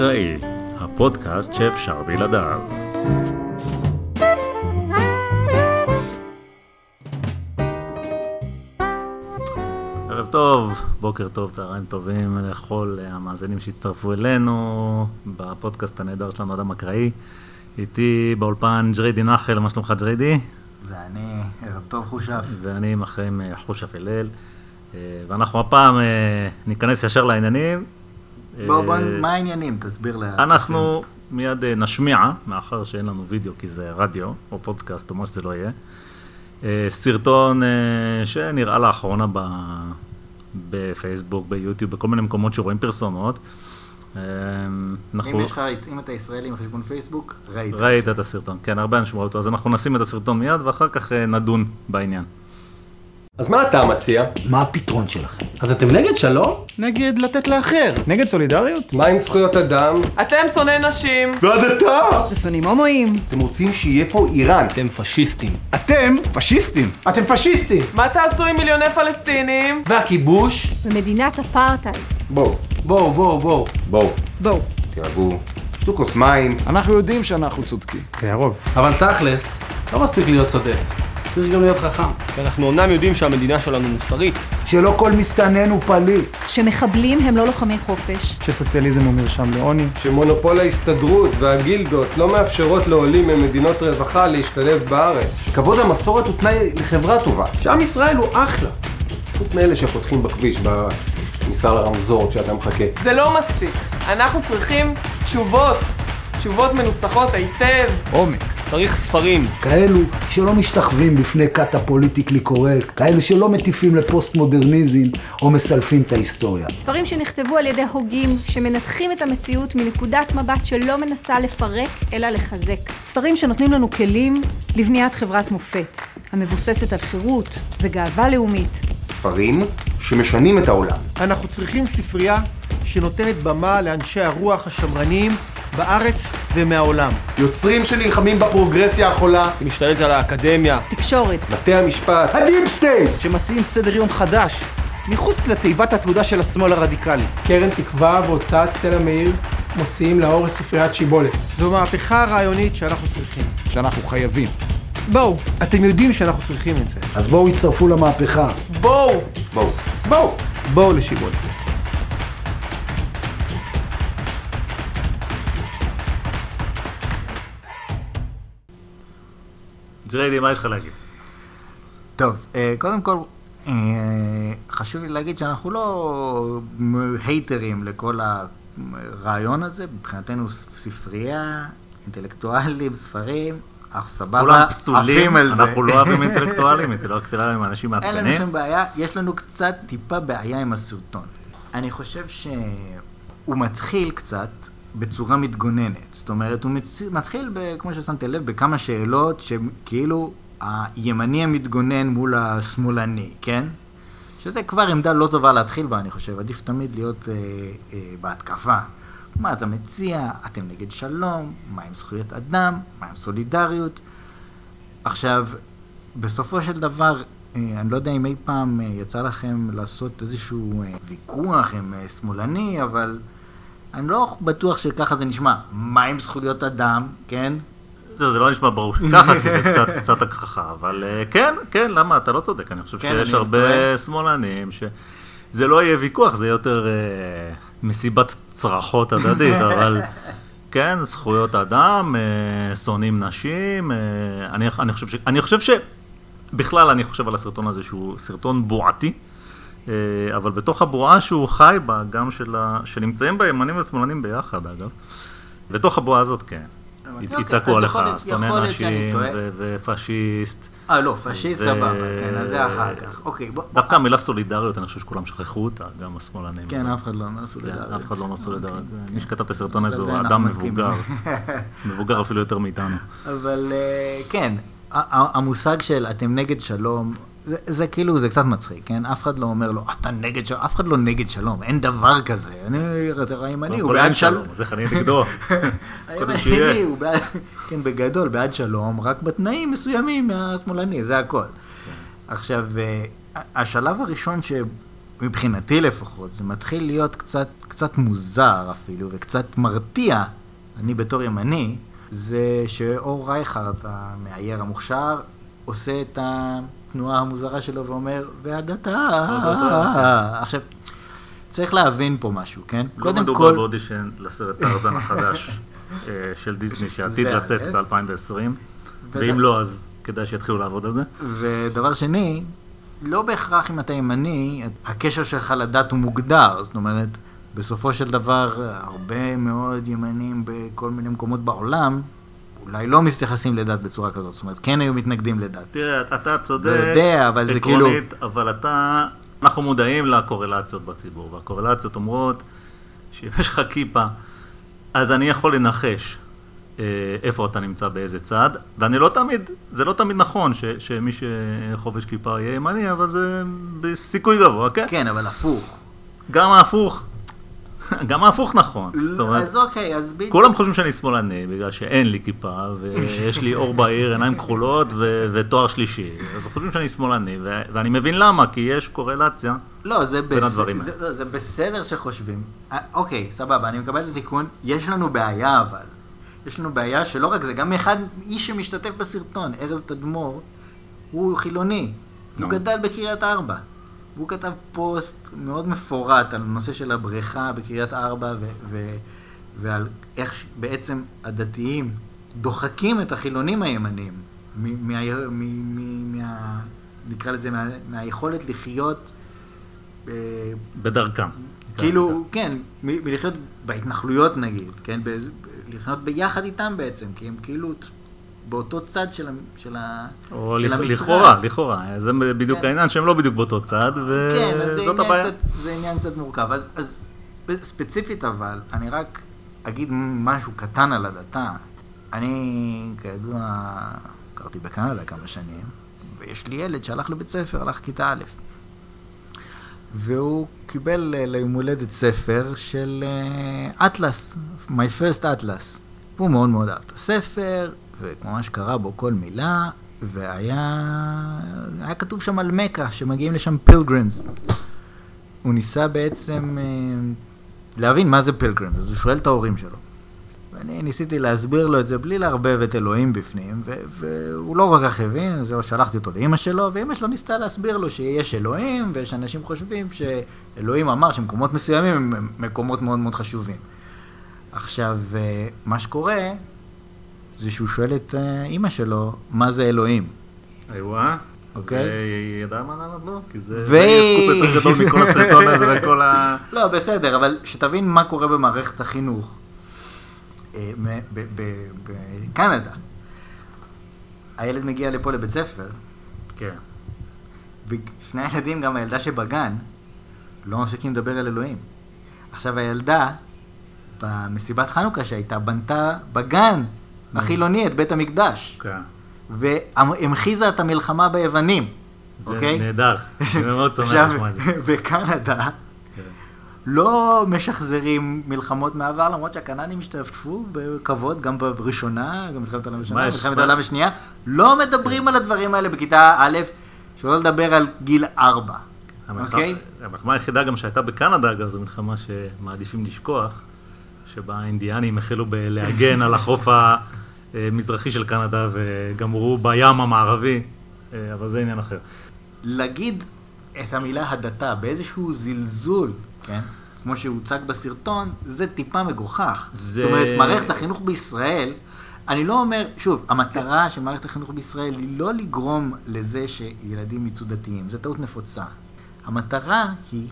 אקראי, הפודקאסט שאפשר בלעדיו. ערב טוב, בוקר טוב, צהריים טובים לכל המאזינים שהצטרפו אלינו בפודקאסט הנהדר שלנו, אדם אקראי. איתי באולפן ג'ריידי נחל, מה שלומך ג'ריידי? ואני, ערב טוב חושף. ואני עמכם אה, חושף הלל. אה, ואנחנו הפעם אה, ניכנס ישר לעניינים. בוא, בוא, אה, מה העניינים? תסביר לה. אנחנו מיד אה, נשמיע, מאחר שאין לנו וידאו כי זה רדיו, או פודקאסט, או מה שזה לא יהיה, אה, סרטון אה, שנראה לאחרונה ב... בפייסבוק, ביוטיוב, בכל מיני מקומות שרואים פרסומות. אנחנו... אם יש לך, אם אתה ישראלי עם חשבון פייסבוק, ראית. את ראית. את הסרטון, כן, הרבה אנשים ראו אותו, אז אנחנו נשים את הסרטון מיד ואחר כך נדון בעניין. אז מה אתה מציע? מה הפתרון שלכם? אז אתם נגד שלום? נגד לתת לאחר. נגד סולידריות? מה עם זכויות אדם? אתם שונאי נשים. ועד אתה! ושונאים הומואים. אתם רוצים שיהיה פה איראן. אתם פשיסטים. אתם פשיסטים. אתם פשיסטים! מה תעשו עם מיליוני פלסטינים? והכיבוש? ומדינת אפרטהייד. בואו, בואו, בואו, בואו. בואו, בואו. תירגעו, שתו כוס מים. אנחנו יודעים שאנחנו צודקים. זה הרוב. אבל תכלס, לא מספיק להיות צודק. צריך גם להיות חכם. אנחנו אומנם יודעים שהמדינה שלנו מוסרית, שלא כל מסתנן הוא פליט. שמחבלים הם לא לוחמי חופש. שסוציאליזם הוא מרשם לעוני. שמונופול ההסתדרות והגילדות לא מאפשרות לעולים ממדינות רווחה להשתלב בארץ. שכבוד המסורת הוא תנאי לחברה טובה. שעם ישראל הוא אחלה. חוץ מאלה שחותכים בכביש בכניסה לרמזור כשאתה מחכה. זה לא מספיק. אנחנו צריכים תשובות. תשובות מנוסחות היטב. עומק. צריך ספרים. כאלו שלא משתחווים בפני כת הפוליטיקלי קורקט, כאלה שלא מטיפים לפוסט מודרניזם או מסלפים את ההיסטוריה. ספרים שנכתבו על ידי הוגים שמנתחים את המציאות מנקודת מבט שלא מנסה לפרק אלא לחזק. ספרים שנותנים לנו כלים לבניית חברת מופת, המבוססת על חירות וגאווה לאומית. ספרים שמשנים את העולם. אנחנו צריכים ספרייה שנותנת במה לאנשי הרוח השמרניים בארץ ומהעולם. יוצרים שנלחמים בפרוגרסיה החולה. היא משתלטת על האקדמיה. תקשורת, בתי המשפט. ה deep state! שמציעים סדר יום חדש, מחוץ לתיבת התהודה של השמאל הרדיקלי. קרן תקווה והוצאת סלע מאיר מוציאים לאור את ספריית שיבולת. זו מהפכה רעיונית שאנחנו צריכים. שאנחנו חייבים. בואו. אתם יודעים שאנחנו צריכים את זה. אז בואו יצטרפו למהפכה. בואו. בואו. בואו. בואו לשיבולת. ג'ריידי, מה יש לך להגיד? טוב, אה, קודם כל, אה, חשוב לי להגיד שאנחנו לא הייטרים לכל הרעיון הזה. מבחינתנו ספרייה, אינטלקטואלים, ספרים, אך סבבה, כולם פסולים, עפים על זה. אנחנו לא אוהבים אינטלקטואלים, אינטלקטואלים הם אנשים אין לנו מעצבנים. שום בעיה, יש לנו קצת טיפה בעיה עם הסרטון. אני חושב שהוא מתחיל קצת בצורה מתגוננת. זאת אומרת, הוא. מתחיל, ב, כמו ששמתי לב, בכמה שאלות שכאילו הימני המתגונן מול השמאלני, כן? שזה כבר עמדה לא טובה להתחיל בה, אני חושב. עדיף תמיד להיות אה, אה, בהתקפה. מה אתה מציע? אתם נגד שלום? מה עם זכויות אדם? מה עם סולידריות? עכשיו, בסופו של דבר, אה, אני לא יודע אם אי פעם אה, יצא לכם לעשות איזשהו אה, ויכוח עם אה, שמאלני, אבל אני לא בטוח שככה זה נשמע. מה עם זכויות אדם, כן? לא, זה לא נשמע ברור שככה, כי זה קצת, קצת הכחכה, אבל אה, כן, כן, למה? אתה לא צודק, אני חושב כן, שיש אני הרבה טועה. שמאלנים, שזה לא יהיה ויכוח, זה יהיה יותר אה, מסיבת צרחות הדדית, אבל כן, זכויות אדם, אה, שונאים נשים, אה, אני, אני, חושב ש, אני חושב שבכלל אני חושב על הסרטון הזה שהוא סרטון בועתי, אבל בתוך הבועה שהוא חי בה, גם של ה... שנמצאים בה ימנים ושמאלנים ביחד אגב, בתוך הבועה הזאת כן. אוקיי, יצעקו עליך, שונא נשים ופשיסט. אה, לא, פשיסט סבבה, כן, אז זה אחר כך. אוקיי, בוא... דווקא המילה סולידריות, אני חושב שכולם שכחו אותה, גם השמאלנים. כן, אף אחד לא אומר כן, סולידריות. אף אחד לא סולידריות. אוקיי, מי כן. שכתב את הסרטון הזה הוא אדם. מבוגר. מבוגר אפילו יותר מאיתנו. אבל אה, כן, המושג של אתם נגד שלום, זה, זה כאילו, זה קצת מצחיק, כן? אף אחד לא אומר לו, אתה נגד שלום, אף אחד לא נגד שלום, אין דבר כזה. אני, אתה הימני, הוא כל אין בעד שלום. איך אני נגדו? הימני הוא בעד, כן, בגדול, בעד שלום, רק בתנאים מסוימים מהשמאלני, זה הכל. עכשיו, אה, השלב הראשון ש... מבחינתי לפחות, זה מתחיל להיות קצת, קצת מוזר אפילו, וקצת מרתיע, אני בתור ימני, זה שאור רייכרד, המאייר המוכשר, עושה את התנועה המוזרה שלו ואומר, והדתה. עכשיו, צריך להבין פה משהו, כן? לא מדובר באודישן לסרט טרזן החדש אה, של דיסני, שעתיד לצאת האמת. ב-2020, וד- ואם לא, אז כדאי שיתחילו לעבוד על זה. ודבר שני, לא בהכרח אם אתה ימני, הקשר שלך לדת הוא מוגדר. זאת אומרת, בסופו של דבר, הרבה מאוד ימנים בכל מיני מקומות בעולם, אולי לא מתייחסים לדת בצורה כזאת. זאת אומרת, כן היו מתנגדים לדת. תראה, אתה צודק, לא יודע, אבל זה כאילו- אבל אתה, אנחנו מודעים לקורלציות בציבור, והקורלציות אומרות שאם יש לך כיפה, אז אני יכול לנחש אה, איפה אתה נמצא באיזה צד, ואני לא תמיד, זה לא תמיד נכון ש, שמי שחובש כיפה יהיה ימני, אבל זה בסיכוי גבוה, כן? כן, אבל הפוך. גם ההפוך, גם ההפוך נכון. זאת אומרת, אז אוקיי, אז בדיוק. כולם חושבים שאני שמאלני, בגלל שאין לי כיפה, ויש לי אור בעיר, עיניים כחולות ו- ותואר שלישי. אז חושבים שאני שמאלני, ו- ואני מבין למה, כי יש קורלציה. לא, זה, בין בס... הדברים זה, לא, זה בסדר שחושבים. אה, אוקיי, סבבה, אני מקבל את התיקון. יש לנו בעיה אבל. יש לנו בעיה שלא רק זה, גם אחד, איש שמשתתף בסרטון, ארז תדמור, הוא חילוני. הוא גדל בקריית ארבע. והוא כתב פוסט מאוד מפורט על הנושא של הבריכה בקריית ארבע, ו- ו- ועל איך בעצם הדתיים דוחקים את החילונים הימנים, מ- מה, מ- מ- מה, נקרא לזה, מה, מהיכולת לחיות אה, בדרכם. כאילו, כן, מ- מלחיות בהתנחלויות נגיד, כן, לחיות ביחד איתם בעצם, כי הם כאילו באותו צד של, של, או של לכ- המתרס. לכאורה, לכאורה. זה בדיוק כן. העניין שהם לא בדיוק באותו צד, כן, וזאת עניין, הבעיה. קצת, זה עניין קצת מורכב. אז, אז ספציפית אבל, אני רק אגיד משהו קטן על הדתה. אני, כידוע, גרתי בקנדה כמה שנים, ויש לי ילד שהלך לבית ספר, הלך כיתה א', והוא קיבל אה, ליום הולדת ספר של אה, אטלס, My First Atlas. הוא מאוד מאוד אהב את הספר, וממש קרא בו כל מילה, והיה היה כתוב שם על מכה, שמגיעים לשם פילגרימס. הוא ניסה בעצם אה, להבין מה זה pilgrims, אז הוא שואל את ההורים שלו. ואני ניסיתי להסביר לו את זה בלי לערבב את אלוהים בפנים, ו- והוא לא כל כך הבין, אז שלחתי אותו לאימא שלו, ואימא שלו ניסתה להסביר לו שיש אלוהים, ויש אנשים חושבים שאלוהים אמר שמקומות מסוימים הם מקומות מאוד מאוד חשובים. עכשיו, אה, מה שקורה, זה שהוא שואל את אה, אימא שלו, מה זה אלוהים? איווה. אוקיי. והיא ידעה מה לענות לו? כי זה ו- זה יהיה סקופ יותר גדול מכל הסרטון הזה וכל ה... לא, בסדר, אבל שתבין מה קורה במערכת החינוך אה, בקנדה. הילד מגיע לפה לבית ספר, כן. ושני הילדים, גם הילדה שבגן, לא מפסיקים לדבר על אלוהים. עכשיו, הילדה, במסיבת חנוכה שהייתה, בנתה בגן החילוני את בית המקדש, כן. והמחיזה את המלחמה ביוונים, זה אוקיי? נהדר. אני מאוד שמח לשמוע את זה. בקנדה כן. לא משחזרים מלחמות מהעבר, למרות שהקנדים השתתפו בכבוד, גם בראשונה, גם במלחמת העולם הראשונה? במלחמת? העולם השנייה. לא מדברים על הדברים האלה בכיתה א', שלא לדבר על גיל ארבע. אוקיי? המלחמה היחידה גם שהייתה בקנדה, אגב, זו מלחמה שמעדיפים לשכוח, שבה האינדיאנים החלו בלהגן על החוף המזרחי של קנדה וגמרו בים המערבי, אה, אבל זה עניין אחר. להגיד את המילה הדתה באיזשהו זלזול, כן? כמו שהוצג בסרטון, זה טיפה מגוחך. זה- זאת אומרת, מערכת החינוך בישראל, אני לא אומר, שוב, המטרה של מערכת החינוך בישראל היא לא לגרום לזה שילדים יצאו דתיים, זו טעות נפוצה. המטרה היא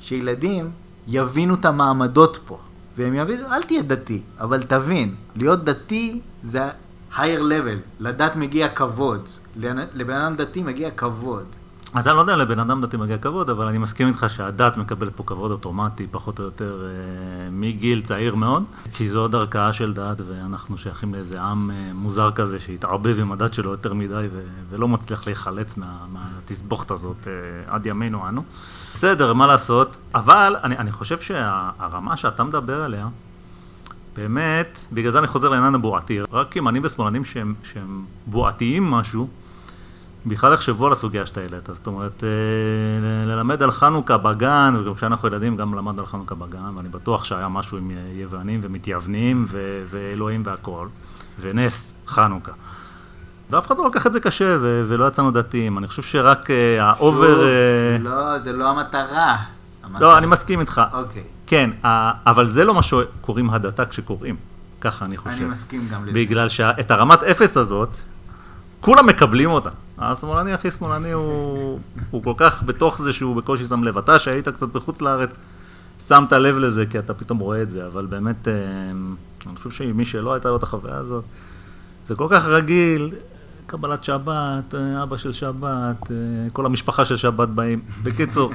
שילדים יבינו את המעמדות פה, והם יבינו, אל תהיה דתי, אבל תבין, להיות דתי זה higher level, לדת מגיע כבוד, לבן אדם דתי מגיע כבוד. אז אני לא יודע לבן אדם דתי מגיע כבוד, אבל אני מסכים איתך שהדת מקבלת פה כבוד אוטומטי, פחות או יותר אה, מגיל צעיר מאוד, כי זו עוד ערכאה של דת, ואנחנו שייכים לאיזה עם אה, מוזר כזה שהתערבב עם הדת שלו יותר מדי, ולא מצליח להיחלץ מה, מהתסבוכת הזאת אה, עד ימינו אנו. בסדר, מה לעשות, אבל אני, אני חושב שהרמה שאתה מדבר עליה, באמת, בגלל זה אני חוזר לעניין הבועתי, רק ימנים ושמאלנים שהם, שהם בועתיים משהו, בכלל יחשבו על הסוגיה שאתה העלית. זאת אומרת, אה, ללמד על חנוכה בגן, וגם כשאנחנו ילדים גם למדנו על חנוכה בגן, ואני בטוח שהיה משהו עם יוונים ומתייוונים ו- ואלוהים והכול, ונס חנוכה. ואף אחד לא לקח את זה קשה, ו- ולא יצאנו דתיים. אני חושב שרק אה, ה over... אה, לא, זה לא המטרה. לא, אני מסכים איתך. אוקיי. כן, אבל זה לא מה שקוראים הדתה כשקוראים. ככה אני חושב. אני מסכים גם לזה. בגלל שאת הרמת אפס הזאת, כולם מקבלים אותה. השמאלני הכי שמאלני הוא, הוא כל כך בתוך זה שהוא בקושי שם לב. אתה שהיית קצת בחוץ לארץ, שמת לב לזה כי אתה פתאום רואה את זה, אבל באמת, אה, אני חושב שמי שלא הייתה לו את החוויה הזאת, זה כל כך רגיל, קבלת שבת, אה, אבא של שבת, אה, כל המשפחה של שבת באים. בקיצור,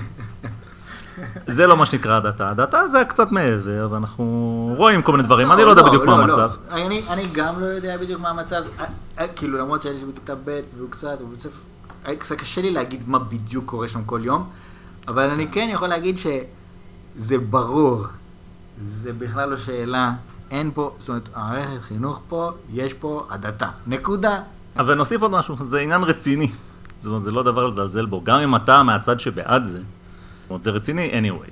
זה לא מה שנקרא הדתה. הדתה זה קצת מעבר, ואנחנו רואים כל מיני דברים. אני לא יודע בדיוק מה המצב. אני, אני גם לא יודע בדיוק מה המצב, אה, אה, כאילו למרות שהילד בכיתה ב' והוא קצת, הוא ספר, אה, קצת קשה לי להגיד מה בדיוק קורה שם כל יום, אבל אני כן יכול להגיד שזה ברור, זה בכלל לא שאלה, אין פה, זאת אומרת, המערכת חינוך פה, יש פה הדתה, נקודה. אבל נוסיף עוד משהו, זה עניין רציני. זאת אומרת, זה לא דבר לזלזל בו. גם אם אתה מהצד שבעד זה, זאת אומרת, זה רציני anyway.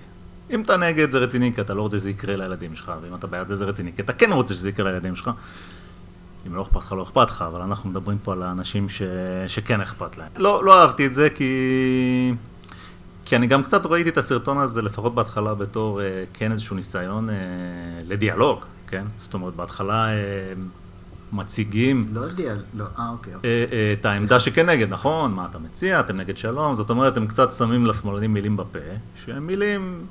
אם אתה נגד זה רציני כי אתה לא רוצה שזה יקרה לילדים שלך, ואם אתה בעד זה זה רציני כי אתה כן רוצה שזה יקרה לילדים שלך. אם לא אכפת לך, לא אכפת לך, אבל אנחנו מדברים פה על האנשים ש... שכן אכפת להם. לא, לא אהבתי את זה כי... כי אני גם קצת ראיתי את הסרטון הזה, לפחות בהתחלה, בתור אה, כן איזשהו ניסיון אה, לדיאלוג, כן? זאת אומרת, בהתחלה אה, מציגים לא יודע, לא, אה אוקיי, אוקיי. אה, אה, את העמדה שכנגד, נכון? מה אתה מציע? אתם נגד שלום? זאת אומרת, הם קצת שמים לשמאלנים מילים בפה, שהן מילים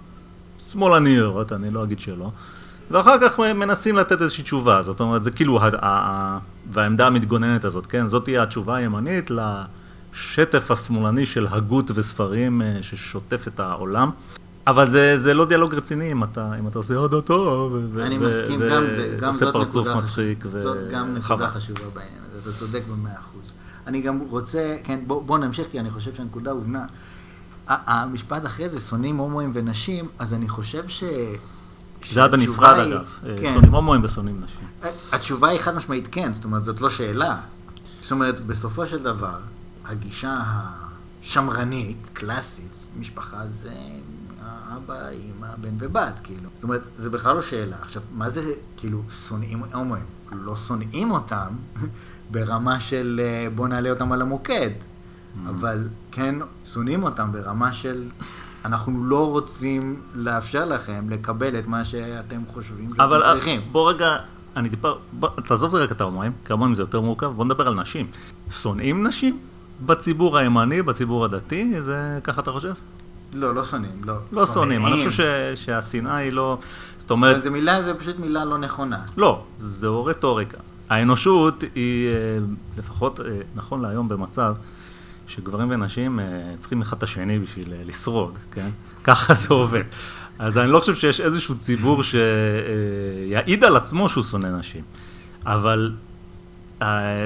שמאלניות, אני לא אגיד שלא, ואחר כך מנסים לתת איזושהי תשובה, זאת אומרת, זה כאילו, והעמדה המתגוננת הזאת, כן? זאת תהיה התשובה הימנית לשטף השמאלני של הגות וספרים אה, ששוטף את העולם. אבל זה, זה לא דיאלוג רציני אם אתה, אם אתה עושה עוד אותו, ו- ו- אני ו- מסכים, גם, זה, גם זאת פרצוף נקודה מצחיק, חשובה. זאת גם. נקודה חשובה בעניין הזה, אתה צודק במאה אחוז. אני גם רוצה, כן, בוא, בוא נמשיך, כי אני חושב שהנקודה הובנה. המשפט אחרי זה, שונאים הומואים ונשים, אז אני חושב ש... זה שהתשובה בנפרד היא- אגב, אה, כן. שונאים הומואים ושונאים נשים. התשובה היא חד משמעית כן, זאת אומרת, זאת לא שאלה. זאת אומרת, בסופו של דבר, הגישה השמרנית, קלאסית, משפחה זה האבא, אמא, בן ובת, כאילו. זאת אומרת, זה בכלל לא שאלה. עכשיו, מה זה, כאילו, שונאים הומואים? לא שונאים אותם ברמה של אה, בוא נעלה אותם על המוקד, אבל כן שונאים אותם ברמה של אנחנו לא רוצים לאפשר לכם לקבל את מה שאתם חושבים שאתם אבל אה, צריכים. בוא רגע, אני טיפה, בוא, תעזוב רגע את ההומואים, כי ההומואים זה יותר מורכב, בוא נדבר על נשים. שונאים נשים? בציבור הימני, בציבור הדתי, זה ככה אתה חושב? לא, לא שונאים, לא. לא שונאים, אני חושב ש, שהשנאה היא לא... זאת אומרת, זו מילה, זו פשוט מילה לא נכונה. לא, זו רטוריקה. האנושות היא, אה, לפחות אה, נכון להיום, במצב שגברים ונשים אה, צריכים אחד את השני בשביל לשרוד, כן? ככה זה עובד. אז אני לא חושב שיש איזשהו ציבור שיעיד על עצמו שהוא שונא נשים. אבל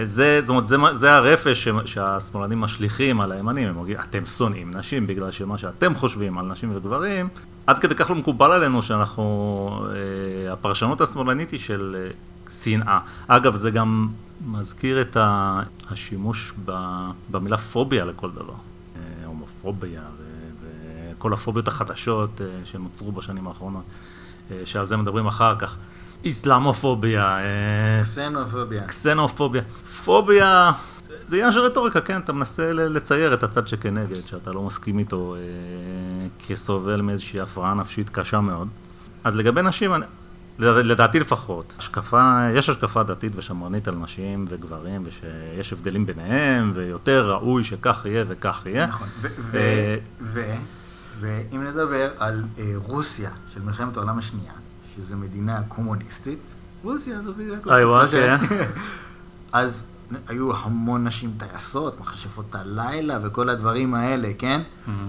זה, זאת אומרת, זה, זה הרפש שהשמאלנים משליכים על הימנים, הם אומרים, אתם שונאים נשים בגלל שמה שאתם חושבים על נשים וגברים, עד כדי כך לא מקובל עלינו שאנחנו, אה, הפרשנות השמאלנית היא של אה, שנאה. אגב, זה גם מזכיר את ה- השימוש ב- במילה פוביה לכל דבר. אה, הומופוביה וכל הפוביות החדשות אה, שנוצרו בשנים האחרונות, אה, שעל זה מדברים אחר כך. איסלאמופוביה, אה, קסנופוביה. קסנופוביה. פוביה, זה- עניין של רטוריקה, כן, אתה מנסה לצייר את הצד שכנגד, שאתה לא מסכים איתו אה, כסובל מאיזושהי הפרעה נפשית קשה מאוד. אז לגבי נשים, אני, לד- לדעתי לפחות, השקפה, יש השקפה דתית ושמרנית על נשים וגברים, ושיש הבדלים ביניהם, ויותר ראוי שכך יהיה וכך יהיה. נכון. ו- ו- אה, ו- ואם נדבר על אה, רוסיה של מלחמת העולם השנייה, שזו מדינה קומוניסטית, רוסיה זו מדינה קומוניסטית. איווה, לא ש- כן. אז היו המון נשים טייסות, מכשפות הלילה וכל הדברים האלה, כן?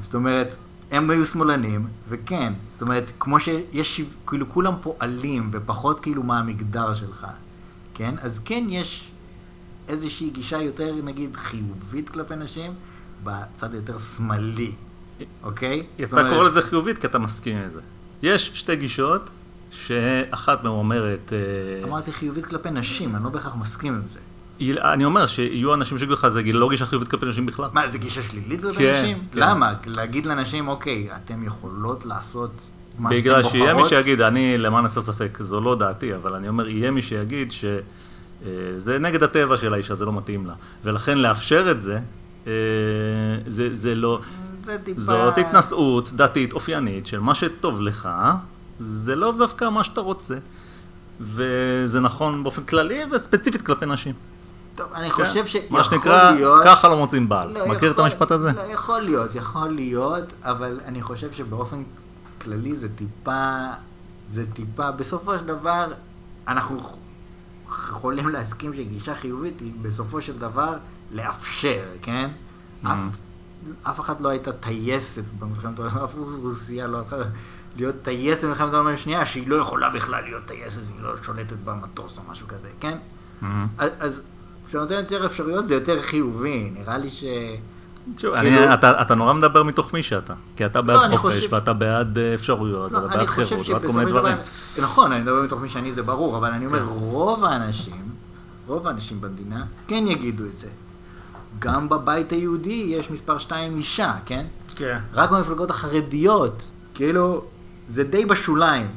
זאת אומרת, הם היו שמאלנים, וכן, זאת אומרת, כמו שיש, כאילו כולם פועלים, ופחות כאילו מה המגדר שלך, כן? אז כן יש איזושהי גישה יותר, נגיד, חיובית כלפי נשים, בצד היותר שמאלי, אוקיי? זאת אתה קורא לזה חיובית כי אתה מסכים עם זה. יש שתי גישות, שאחת מהן אומרת... אה, אמרתי חיובית כלפי נשים, אני לא בהכרח מסכים עם זה. אני אומר שיהיו אנשים שיגידו לך, זה לא גישה חיובית כלפי נשים בכלל. מה, זה גישה שלילית כלפי כן, נשים? כן. למה? להגיד לנשים, אוקיי, אתן יכולות לעשות מה שאתן בגלל בוחרות? שיהיה מי שיגיד, אני למען הסר ספק, זו לא דעתי, אבל אני אומר, יהיה מי שיגיד שזה נגד הטבע של האישה, זה לא מתאים לה. ולכן לאפשר את זה, אה, זה, זה לא... זה טיפה... זאת התנשאות דתית אופיינית של מה שטוב לך, זה לא דווקא מה שאתה רוצה. וזה נכון באופן כללי וספציפית כלפי נשים. טוב, אני כן? חושב שיכול מה שנקרא, להיות... ככה לא מוצאים בעל. לא, מכיר את יכול- המשפט הזה? לא, יכול להיות, יכול להיות, אבל אני חושב שבאופן כללי זה טיפה, זה טיפה, בסופו של דבר, אנחנו יכולים להסכים שגישה חיובית היא בסופו של דבר לאפשר, כן? אף, אף אחת לא הייתה טייסת במלחמת העולם, אף רוסיה לא הלכה להיות טייסת במלחמת העולם השנייה, שהיא לא יכולה בכלל להיות טייסת והיא לא שולטת במטוס או משהו כזה, כן? אז- אז כשנותן יותר אפשרויות זה יותר חיובי, נראה לי ש... תשמע, כאילו- אני- אתה אתה נורא מדבר מתוך מי שאתה. כי אתה בעד לא, חופש, חושב- ואתה בעד אה, אפשרויות, לא, ואתה בעד חירות, ועד כל מיני של דבר, דברים. נכון, אני מדבר מתוך מי שאני זה ברור, אבל אני אומר, רוב האנשים, רוב האנשים במדינה, כן יגידו את זה. גם בבית היהודי יש מספר שתיים אישה, כן? כן. רק במפלגות החרדיות, כאילו, זה די בשוליים,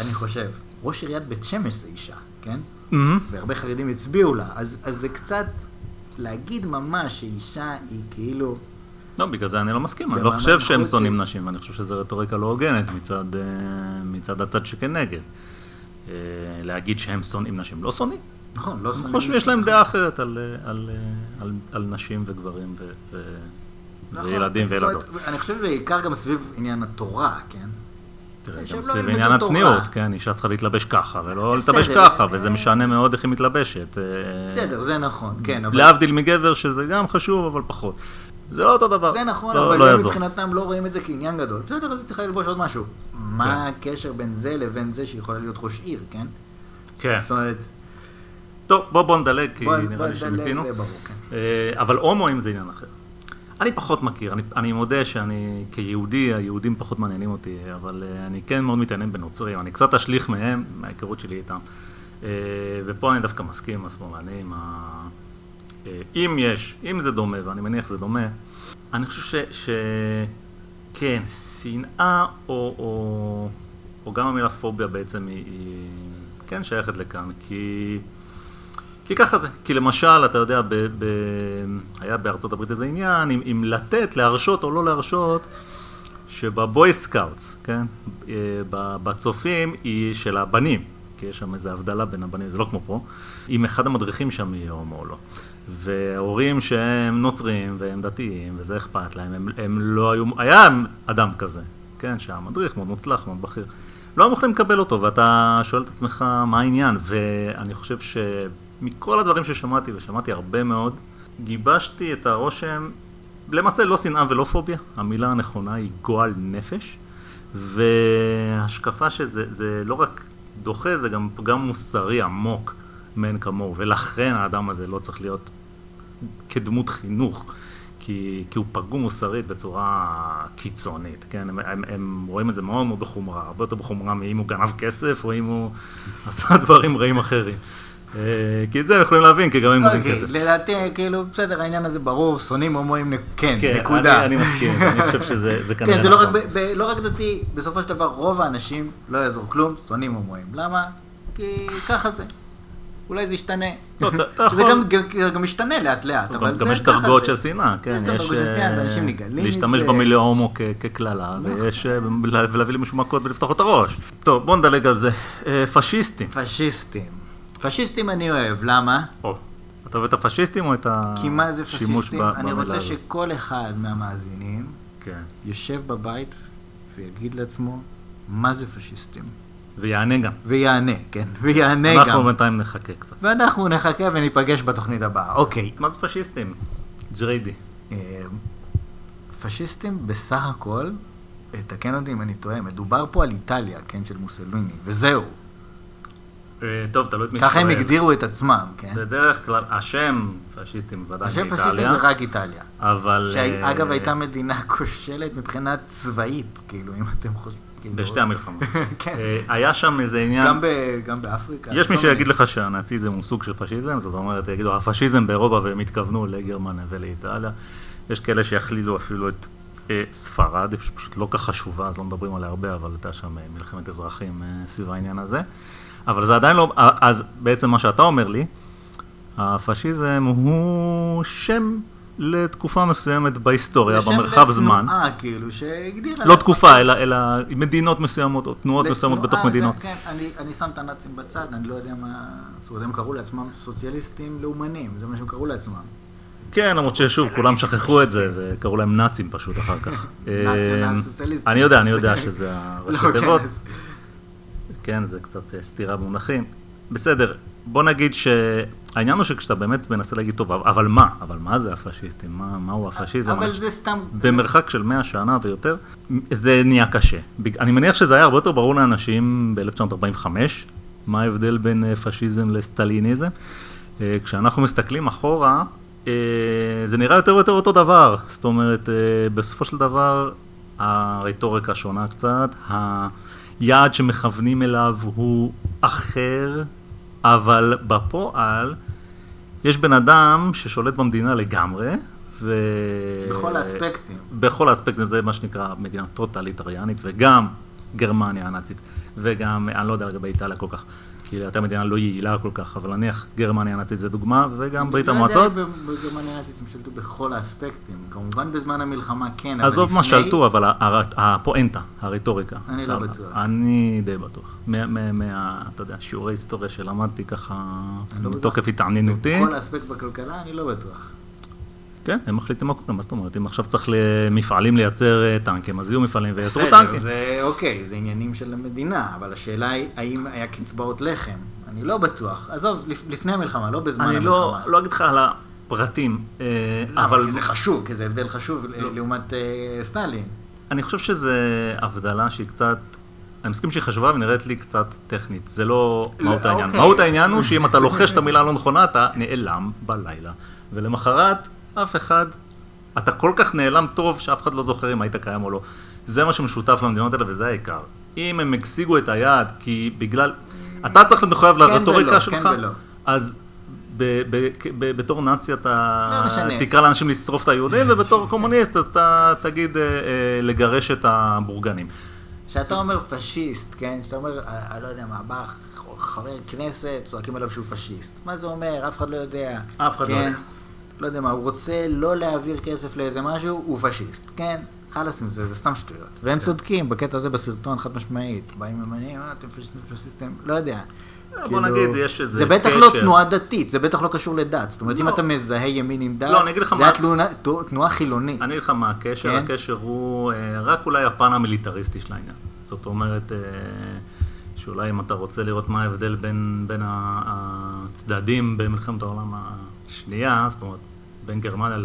אני חושב. ראש עיריית בית שמש זה אישה, כן? מהמם. והרבה חרדים הצביעו לה, אז, אז זה קצת להגיד ממש שאישה היא כאילו... לא, בגלל זה אני לא מסכים, אני לא חושב שהם שונאים של- נשים, ואני חושב שזו רטוריקה לא הוגנת מצד, אה, מצד הצד שכנגד. אה, להגיד שהם שונאים נשים, לא שונאים. נכון, לא שונאים חושבים, יש. להם דעה אחרת על, אה, על, אה, על, על נשים וגברים ו, ו, נכון, וילדים וילדות. אני חושב בעיקר גם סביב עניין התורה, כן? תראה, גם לא סביב עניין תורה. הצניעות, כן, אישה צריכה להתלבש ככה, ולא להתלבש ככה, אה, וזה משנה מאוד איך היא מתלבשת. אה, בסדר, זה נכון, כן. להבדיל מגבר, שזה גם חשוב, אבל פחות. זה לא אותו דבר. זה נכון, לא- אבל לא הם יעזור. מבחינתם לא רואים את זה כעניין גדול. בסדר, אז היא צריכה ללבוש עוד משהו. מה הקשר בין זה לבין זה שיכולה להיות ראש עיר, כן? כן. זאת אומרת, טוב, בוא בוא נדלג, כי בוא- נראה בוא לי שמיצינו. ברור, כן. אה, אבל הומואים זה עניין אחר. אני פחות מכיר, אני, אני מודה שאני כיהודי, היהודים פחות מעניינים אותי, אבל אה, אני כן מאוד מתעניין בנוצרים, אני קצת אשליך מהם, מההיכרות שלי איתם. אה, ופה אני דווקא מסכים עם השמאלנים. ה- אה, אם יש, אם זה דומה, ואני מניח שזה דומה, אני חושב ש... ש... כן, שנאה או, או, או גם המילה פוביה בעצם היא, היא כן שייכת לכאן, כי... כי ככה זה. כי למשל, אתה יודע, ב, ב, היה בארצות הברית איזה עניין, אם, אם לתת, להרשות או לא להרשות, שב boy scouts, כן, אה, בצופים היא של הבנים, כי יש שם איזו הבדלה בין הבנים, זה לא כמו פה, אם אחד המדריכים שם יהיה הומו או לא. וההורים שהם נוצרים והם דתיים, וזה אכפת להם, הם, הם לא היו, היה אדם כזה, כן, שהיה מדריך מאוד מוצלח, מאוד בכיר. לא היו מוכנים לקבל אותו, ואתה שואל את עצמך מה העניין, ואני חושב שמכל הדברים ששמעתי, ושמעתי הרבה מאוד, גיבשתי את הרושם, למעשה לא שנאה ולא פוביה, המילה הנכונה היא גועל נפש, והשקפה שזה זה לא רק דוחה, זה גם פגם מוסרי עמוק מאין כמוהו, ולכן האדם הזה לא צריך להיות כדמות חינוך. כי, כי הוא פגום מוסרית בצורה קיצונית, כן? הם, הם, הם רואים את זה מאוד מאוד בחומרה, הרבה יותר בחומרה מאם הוא גנב כסף או אם הוא עשה דברים רעים אחרים. אה, כי את זה יכולים להבין, כי גם הם גונבים אוקיי, כסף. לדעתי, כאילו, בסדר, העניין הזה ברור, שונאים הומואים, כן, כן, נקודה. אני, מסכים, אני חושב שזה זה כנראה כן, זה לא רק, נכון. לא רק דתי, בסופו של דבר רוב האנשים, לא יעזור כלום, שונאים הומואים. למה? כי ככה זה. אולי זה ישתנה. לא, זה גם- משתנה לאט לאט, אבל גם, יש דרגות. של שנאה, כן, יש דרגות של שנאה, אז אנשים להשתמש מזה. נכון. במילה הומו כקללה, ויש, אה, ולהביא למישהו מכות ולפתוח לו את הראש. טוב, בוא נדלג על זה. אה, פשיסטים. פשיסטים. פשיסטים אני אוהב, למה? או, אתה אוהב את הפשיסטים או את כי מה זה השימוש פשיסטים? ב- אני במילה רוצה הזאת? שכל אחד מהמאזינים כן. יושב בבית ויגיד לעצמו, מה זה פשיסטים? ויענה גם. ויענה, כן, ויענה גם. אנחנו בינתיים נחכה קצת. ואנחנו נחכה וניפגש בתוכנית הבאה. אוקיי. מה זה פשיסטים? ג'ריידי. אה, פשיסטים בסך הכל, תקן אותי אם אני טועה, מדובר פה על איטליה, כן, של מוסלמיני, וזהו. אה, טוב, תלוי את מי ככה הם שואל. הגדירו את עצמם, כן? בדרך כלל, השם פשיסטים ודאי השם מאיטליה. פשיסטים זה רק איטליה. אבל... שאגב אה, הייתה מדינה כושלת מבחינה צבאית, כאילו, אם אתם חושבים. כאילו. בשתי המלחמות. כן. אה, היה שם איזה עניין... גם ב- גם באפריקה. יש מי מיני. שיגיד לך שהנאציזם הוא סוג של פשיזם, זאת אומרת, יגידו, הפשיזם באירופה והם התכוונו לגרמניה ולאיטליה. יש כאלה שיכלילו אפילו את ספרד, היא פשוט לא כך חשובה, אז לא מדברים עליה הרבה, אבל הייתה שם מלחמת אזרחים סביב העניין הזה. אבל זה עדיין לא, אה, אז בעצם מה שאתה אומר לי, הפשיזם הוא שם לתקופה מסוימת בהיסטוריה, שם במרחב זמן. לתנועה, כאילו, שהגדירה... לא תקופה, אלא, אלא מדינות מסוימות או תנועות מסוימות לתנועה, בתוך זה- מדינות. כן, אני, אני שם את הנאצים בצד, אני לא יודע מה... זאת אומרת, הם קראו לעצמם סוציאליסטים לאומנים, זה מה שהם קראו לעצמם. כן, למרות ששוב, כולם שכחו את זה וקראו להם נאצים פשוט אחר כך. נאציונל אה, סוציאליסטים. אני יודע, אני יודע שזה הראשי לא, כן, תיבות. כן, זה קצת אה, סתירה במונחים. בסדר, בוא נגיד שהעניין הוא שכשאתה באמת מנסה להגיד, טוב, אבל מה? אבל מה זה הפשיסטים? מה, מהו הפשיזם? אבל זה סתם... במרחק של 100 שנה ויותר, זה נהיה קשה. אני מניח שזה היה הרבה יותר ברור לאנשים ב-1945, מה ההבדל בין אה, פשיזם לסטליניזם. אה, כשאנחנו מסתכלים אחורה, זה נראה יותר ויותר אותו דבר. זאת אומרת, בסופו של דבר, הרטוריקה שונה קצת, היעד שמכוונים אליו הוא אחר, אבל בפועל יש בן אדם ששולט במדינה לגמרי, ו... בכל האספקטים. בכל האספקטים זה מה שנקרא מדינה טוטליטריאנית, וגם גרמניה הנאצית, וגם, אני לא יודע לגבי איטליה כל כך, כי הייתה מדינה לא יעילה כל כך, אבל נניח גרמניה הנאצית זה דוגמה, וגם ברית המועצות. לא יודע, בגרמניה הנאצית הם שלטו בכל האספקטים. כמובן בזמן המלחמה כן, אבל עזוב מה לפני- שלטו, אבל הפואנטה, הרטוריקה. אני לא בטוח. אני די בטוח. מה- אתה יודע, שיעורי היסטוריה שלמדתי ככה, לא. מתוקף התעניינותי. בכל אספקט בכלכלה אני לא בטוח. כן, הם מחליטים מה קורה, מה זאת אומרת? אם עכשיו צריך למפעלים לייצר אה, טנקים, אז יהיו מפעלים וייצרו בסדר, טנקים. זה אוקיי, זה עניינים של המדינה, אבל השאלה היא, האם היה קצבאות לחם? אני לא בטוח. עזוב, לפ- לפני המלחמה, לא בזמן אני המלחמה. לא, לא אגיד לך על הפרטים, אה, למה? אבל כי זה חשוב, כי זה הבדל חשוב לא. לעומת אה, סטלין. אני חושב שזה הבדלה שהיא קצת, אני מסכים שהיא חשובה ונראית לי קצת טכנית, זה לא מהות לא, העניין. אוקיי. מהות העניין הוא שאם אתה לוחש את המילה הלא נכונה, אתה נעלם בלילה, ולמחרת אף אחד, אתה כל כך נעלם טוב שאף אחד לא זוכר אם היית קיים או לא. זה מה שמשותף למדינות האלה וזה העיקר. אם הם השיגו את היעד, כי בגלל, אתה צריך להיות מחויב כן לרטוריקה ולא, שלך, כן ולא. אז ב- ב- כ- ב- בתור נאצי אתה לא. תקרא לאנשים לשרוף את היהודים, ובתור קומוניסט אז אתה תגיד אה, אה, לגרש את הבורגנים. כשאתה אומר פשיסט, כן? כשאתה אומר, אה, אני לא יודע מה, בא חבר כנסת, צועקים עליו שהוא פשיסט. מה זה אומר? אף אחד לא יודע. אף אחד לא כן? יודע. לא יודע מה, הוא רוצה לא להעביר כסף לאיזה משהו, הוא פשיסט, כן? חלאס עם זה, זה סתם שטויות. כן. והם צודקים בקטע הזה בסרטון, חד משמעית. באים ממנים, אה, אתם פשיסטים, פשיסטים, לא יודע. בוא נגיד, יש איזה זה בטח לא קשר. תנועה דתית, זה בטח לא קשור לדת. זאת אומרת, אם לא. אתה מזהה ימין עם דת, לא, זה התלונה- תנועה חילונית. אני אגיד לך מה הקשר, כן? הקשר הוא אה, רק אולי הפן המיליטריסטי של העניין. זאת אומרת, אה, שאולי אם אתה רוצה לראות מה ההבדל בין, הצדדים במלחמת העולם השנייה, זאת אומרת, בין גרמניה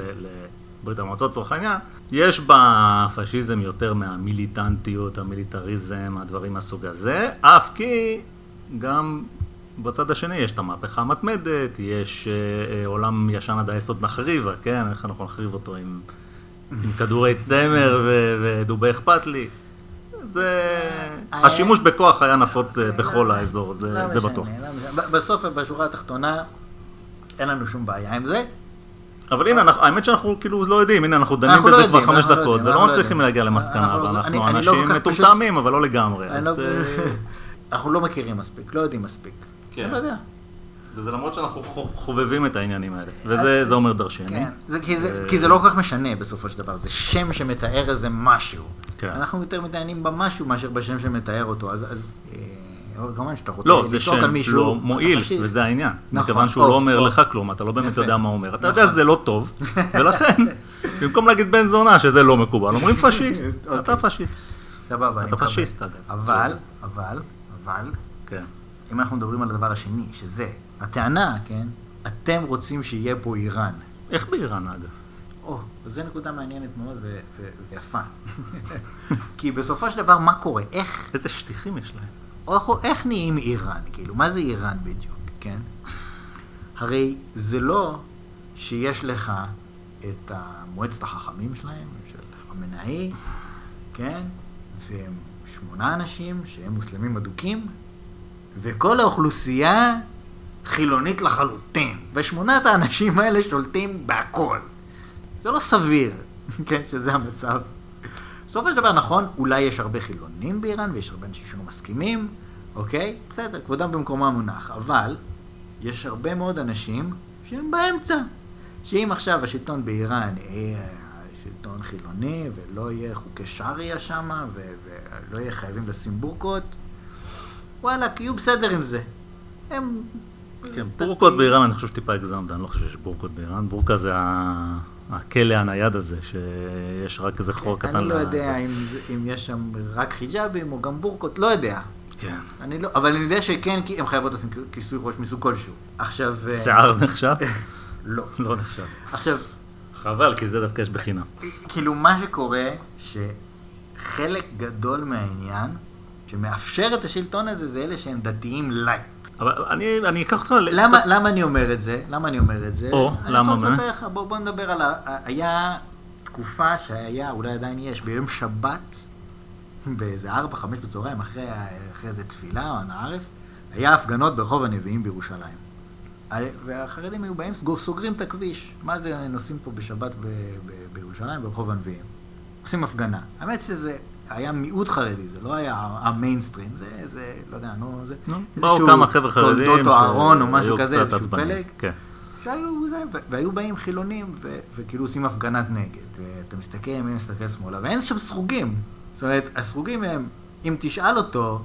לברית המועצות לצורך העניין, יש בפשיזם יותר מהמיליטנטיות, המיליטריזם, הדברים מהסוג הזה, אף כי גם בצד השני יש את המהפכה המתמדת, יש אה, אה, עולם ישן עד היסוד נחריבה, כן? איך אנחנו נחריב אותו עם, עם כדורי צמר ו- ודובי אכפת לי. זה... השימוש בכוח היה נפוץ אה, בכל האזור, זה, לא זה משנה, בטוח. לא משנה. ב- בסוף, בשורה התחתונה, אין לנו שום בעיה עם זה. אבל הנה, אנחנו, האמת שאנחנו כאילו לא יודעים, הנה אנחנו דנים אנחנו לא בזה כבר יודעים, חמש לא דקות, יודעים, ולא לא מצליחים יודעים. להגיע למסקנה, אנחנו לא- ואנחנו לא אנשים מטומטמים, אבל לא לגמרי. אז, לא- אה, אנחנו לא מכירים מספיק, לא יודעים מספיק. כן. אני לא יודע. וזה למרות שאנחנו חו- חובבים את העניינים האלה, וזה זה אומר דרשני. כן, זה, כי, זה, אה, כי זה לא כל כך משנה בסופו של דבר, זה שם שמתאר איזה משהו. כן. אנחנו יותר מתעניינים במשהו מאשר בשם שמתאר אותו, אז, אז אה, כמובן שאתה רוצה לא, זה לצעוק שם על מישהו, לא אתה מועיל, פשיסט. וזה העניין. נכון, מכיוון שהוא או, לא אומר או. לך כלום, אתה לא באמת יפה. יודע מה הוא אומר. אתה יודע נכון. שזה לא טוב, ולכן, במקום להגיד בן זונה, שזה לא מקובל, אומרים פשיסט. אוקיי. אתה פשיסט. סבבה, אני אתה מקבל. פשיסט, אגב. אבל, אבל, אבל, כן. אם אנחנו מדברים על הדבר השני, שזה הטענה, כן, אתם רוצים שיהיה פה איראן. איך באיראן, אגב? או, זו נקודה מעניינת מאוד ויפה. כי בסופו של דבר, מה קורה? איך, איזה שטיחים יש להם. איך, איך נהיים איראן? כאילו, מה זה איראן בדיוק, כן? הרי זה לא שיש לך את מועצת החכמים שלהם, של חמינאי, כן? והם שמונה אנשים שהם מוסלמים אדוקים, וכל האוכלוסייה חילונית לחלוטין. ושמונת האנשים האלה שולטים בהכל. זה לא סביר, כן, שזה המצב. בסופו של דבר, נכון, אולי יש הרבה חילונים באיראן, ויש הרבה אנשים שלא מסכימים, אוקיי? בסדר, כבודם במקומם מונח. אבל, יש הרבה מאוד אנשים שהם באמצע. שאם עכשיו השלטון באיראן יהיה שלטון חילוני, ולא יהיה חוקי שריעה שם, ולא יהיה חייבים לשים בורקות, וואלה, יהיו בסדר עם זה. הם... כן, בורקות באיראן, אני חושב שטיפה הגזמת, אני לא חושב שיש בורקות באיראן. בורקה זה ה- הכלא הנייד הזה, שיש רק איזה חור קטן. אני לא יודע. אם, יש שם רק חיג'אבים או גם בורקות, לא יודע. כן. אני לא, אבל אני יודע שכן, כי הן חייבות לשים כיסוי ראש מסוג כלשהו. עכשיו... אה, שיער זה נחשב? לא. לא נחשב. עכשיו, חבל, כי זה דווקא יש בחינם. כאילו מה שקורה, שחלק גדול מהעניין, שמאפשר את השלטון הזה, זה אלה שהם דתיים light. אבל אני, אני אקח אותך... למה, למה אני אומר את זה? למה אני אומר את זה? או, אני למה, מה? לספר לך, בוא, בוא נדבר על ה... היה תקופה שהיה, אולי עדיין יש, ביום שבת, באיזה ארבע, חמש בצהריים, אחרי, אחרי איזה תפילה או אנא ערף, היה הפגנות ברחוב הנביאים בירושלים. והחרדים היו באים, סגור- סוגרים את הכביש. מה זה נוסעים פה בשבת ב- ב- בירושלים, ברחוב הנביאים? עושים הפגנה. האמת שזה היה מיעוט חרדי, זה לא היה המיינסטרים, זה, זה, לא יודע, נו, זה... נו, באו כמה חבר'ה חרדים תולדות או אהרון או משהו כזה, איזשהו. פלג. כן. שהיו זה, והיו באים חילונים, ו- וכאילו עושים הפגנת נגד. ואתה מסתכל ימין, מסתכל שמאלה, ואין שם סרוגים. זאת אומרת, הסרוגים הם, אם תשאל אותו,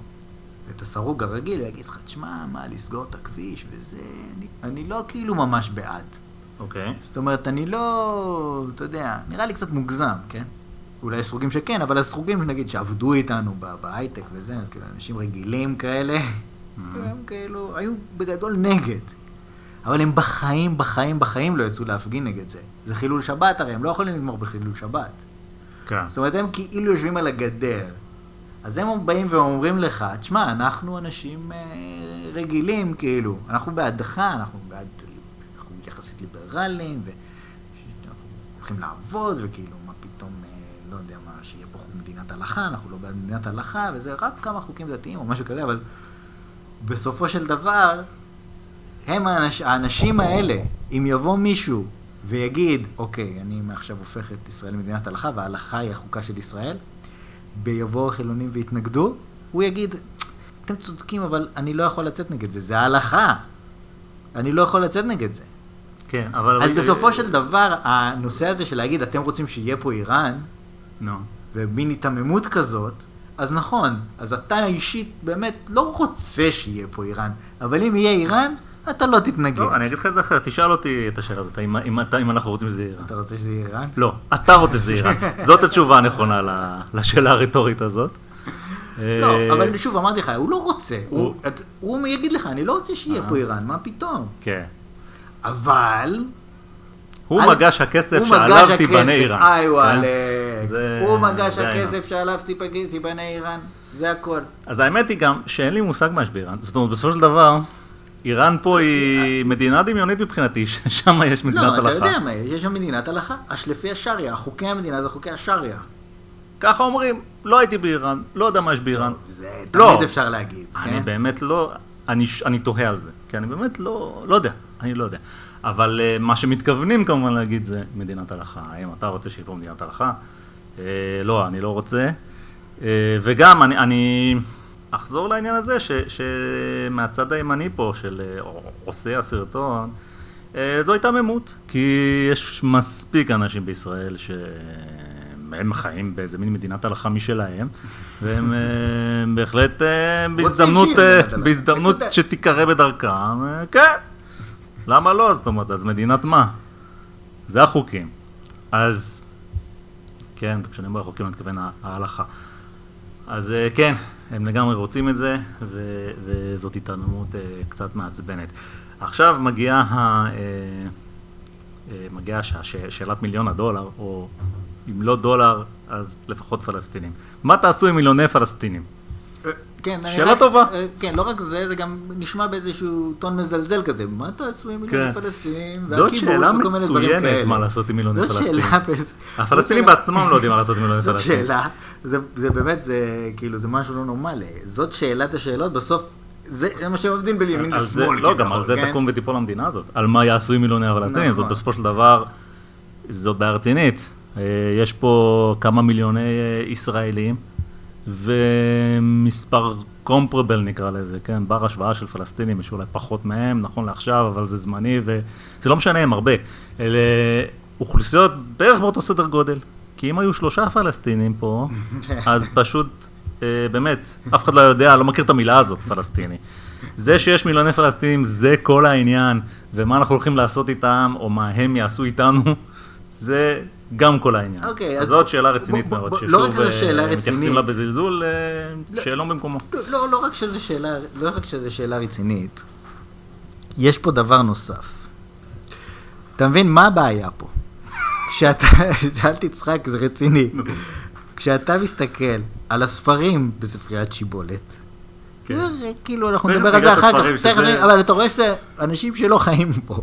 את הסרוג הרגיל, הוא יגיד לך, תשמע, מה, לסגור את הכביש וזה, אני, אני לא כאילו ממש בעד. אוקיי. זאת אומרת, אני לא, אתה יודע, נראה לי קצת מוגזם, כן? אולי יש סרוגים שכן, אבל הסרוגים, נגיד, שעבדו איתנו בהייטק וזה, אז כאילו, אנשים רגילים כאלה, הם כאילו, היו בגדול נגד. אבל הם בחיים, בחיים, בחיים לא יצאו להפגין נגד זה. זה חילול שבת הרי, הם לא יכולים לגמור בחילול שבת. כן. זאת אומרת, הם כאילו יושבים על הגדר. אז הם באים ואומרים לך, תשמע, אנחנו אנשים אה, רגילים, כאילו, אנחנו בעדך, אנחנו בעד, אנחנו יחסית ליברליים, ואנחנו הולכים לעבוד, וכאילו, מה פתאום, אה, לא יודע מה, שיהיה פה מדינת הלכה, אנחנו לא בעד מדינת הלכה, וזה רק כמה חוקים דתיים או משהו כזה, אבל בסופו של דבר, הם האנש, האנשים האלה, אם יבוא מישהו ויגיד, אוקיי, אני מעכשיו הופך את ישראל למדינת הלכה, וההלכה היא החוקה של ישראל, ביבואו החילונים ויתנגדו, הוא יגיד, אתם צודקים, אבל אני לא יכול לצאת נגד זה, זה ההלכה. אני לא יכול לצאת נגד זה. כן, אבל... אז בסופו של דבר, הנושא הזה של להגיד, אתם רוצים שיהיה פה איראן, נו. ומין היתממות כזאת, אז נכון, אז אתה אישית באמת לא רוצה שיהיה פה איראן, אבל אם יהיה איראן, אתה לא תתנגד. לא, אני אגיד לך את זה אחרת, תשאל אותי את השאלה הזאת, האם- אם אתה- אם אנחנו רוצים שזה יהיה איראן. אתה רוצה שזה יהיה איראן? לא, אתה רוצה שזה יהיה איראן. זאת התשובה הנכונה לשאלה הרטורית הזאת. לא, אה, אבל שוב, אמרתי לך, הוא לא רוצה. הוא- הוא- הוא יגיד לך, אני לא רוצה שיהיה אה. פה איראן, מה פתאום? כן. אבל... הוא מגש הכסף שעליו תיבנה איראן. איי כן? וואלה. זה- הוא מגש. הכסף שעליו תיבנה איראן, זה הכל. אז האמת היא גם שאין לי מושג מה יש באיראן. זאת אומרת, בסופו של דבר, איראן פה היא מדינה דמיונית מבחינתי, ששם יש מדינת לא, אתה הלכה. יודע מה, יש שם מדינת הלכה, אש לפי השריעה, חוקי המדינה זה חוקי השריעה. ככה אומרים, לא הייתי באיראן, לא יודע מה יש באיראן. זה לא. תמיד אפשר להגיד, אני כן? באמת לא, אני, אני תוהה על זה, כי אני באמת לא, לא יודע, אני לא יודע. אבל uh, מה שמתכוונים כמובן להגיד זה מדינת הלכה. האם אתה רוצה שיהיה פה מדינת הלכה? Uh, לא, אני לא רוצה. Uh, וגם, אני, אני אחזור לעניין הזה, ש, שמהצד הימני פה, של uh, עושי הסרטון, uh, זו היתממות. כי יש מספיק אנשים בישראל ש... הם חיים באיזה מין מדינת הלכה משלהם, והם בהחלט בהזדמנות. בהזדמנות. שתיקרא בדרכם, כן, למה לא? זאת אומרת, אז מדינת מה? זה החוקים. אז, כן, כשאני אומר החוקים אני מתכוון ההלכה. אז אה, כן, הם לגמרי רוצים את זה, ו- וזאת התעלמות אה, קצת מעצבנת. עכשיו מגיעה ה... אה, אה, מגיעה ש- ש- שאלת מיליון הדולר, או אם לא דולר, אז לפחות פלסטינים. מה תעשו עם מיליוני פלסטינים? כן, כן, שאלה רק- טובה. אה, כן, לא רק זה, זה גם נשמע באיזשהו טון מזלזל כזה. מה תעשו עם מיליוני כן. פלסטינים? זאת שאלה מצוינת. מה לעשות עם מיליוני זאת פלסטינים. הפלסטינים זאת בעצמם לא יודעים מה לעשות עם מיליוני זאת פלסטינים. שאלה, זה, זה באמת, זה כאילו, זה משהו לא נורמלי. זאת שאלת השאלות, בסוף, זה, זה מה שהם עובדים בין ימין על זה, לשמאל. לא, גם על זה כן? תקום ותיפול המדינה הזאת. על מה יעשו עם מיליוני הפלסטינים. נכון. זאת בסופו של דבר, זאת בעיה רצינית. אה, יש פה כמה מיליוני אה, ישראלים, ומספר קומפרבל נקרא לזה, כן? בר השוואה של פלסטינים, יש אולי פחות מהם, נכון לעכשיו, אבל זה זמני, וזה לא משנה הם הרבה. אלה אוכלוסיות בערך באותו סדר גודל. כי אם היו שלושה פלסטינים פה, אז פשוט, אה, באמת, אף אחד לא יודע, לא מכיר את המילה הזאת, פלסטיני. זה שיש מיליוני פלסטינים, זה כל העניין, ומה אנחנו הולכים לעשות איתם, או מה הם יעשו איתנו, זה גם כל העניין. אוקיי, אז אז זאת שאלה רצינית מאוד, בוא- ששוב לא אה, רצינית. מתייחסים לה בזלזול, אה, שאלון במקומו. לא, לא, לא רק שזו שאלה, לא רק שזו שאלה רצינית, יש פה דבר נוסף. אתה מבין, מה הבעיה פה? כשאתה, אל תצחק, זה רציני. כשאתה מסתכל על הספרים בספריית שיבולת, זה כאילו, אנחנו נדבר על זה אחר כך, שזה- אבל אתה רואה שזה אנשים שלא חיים פה.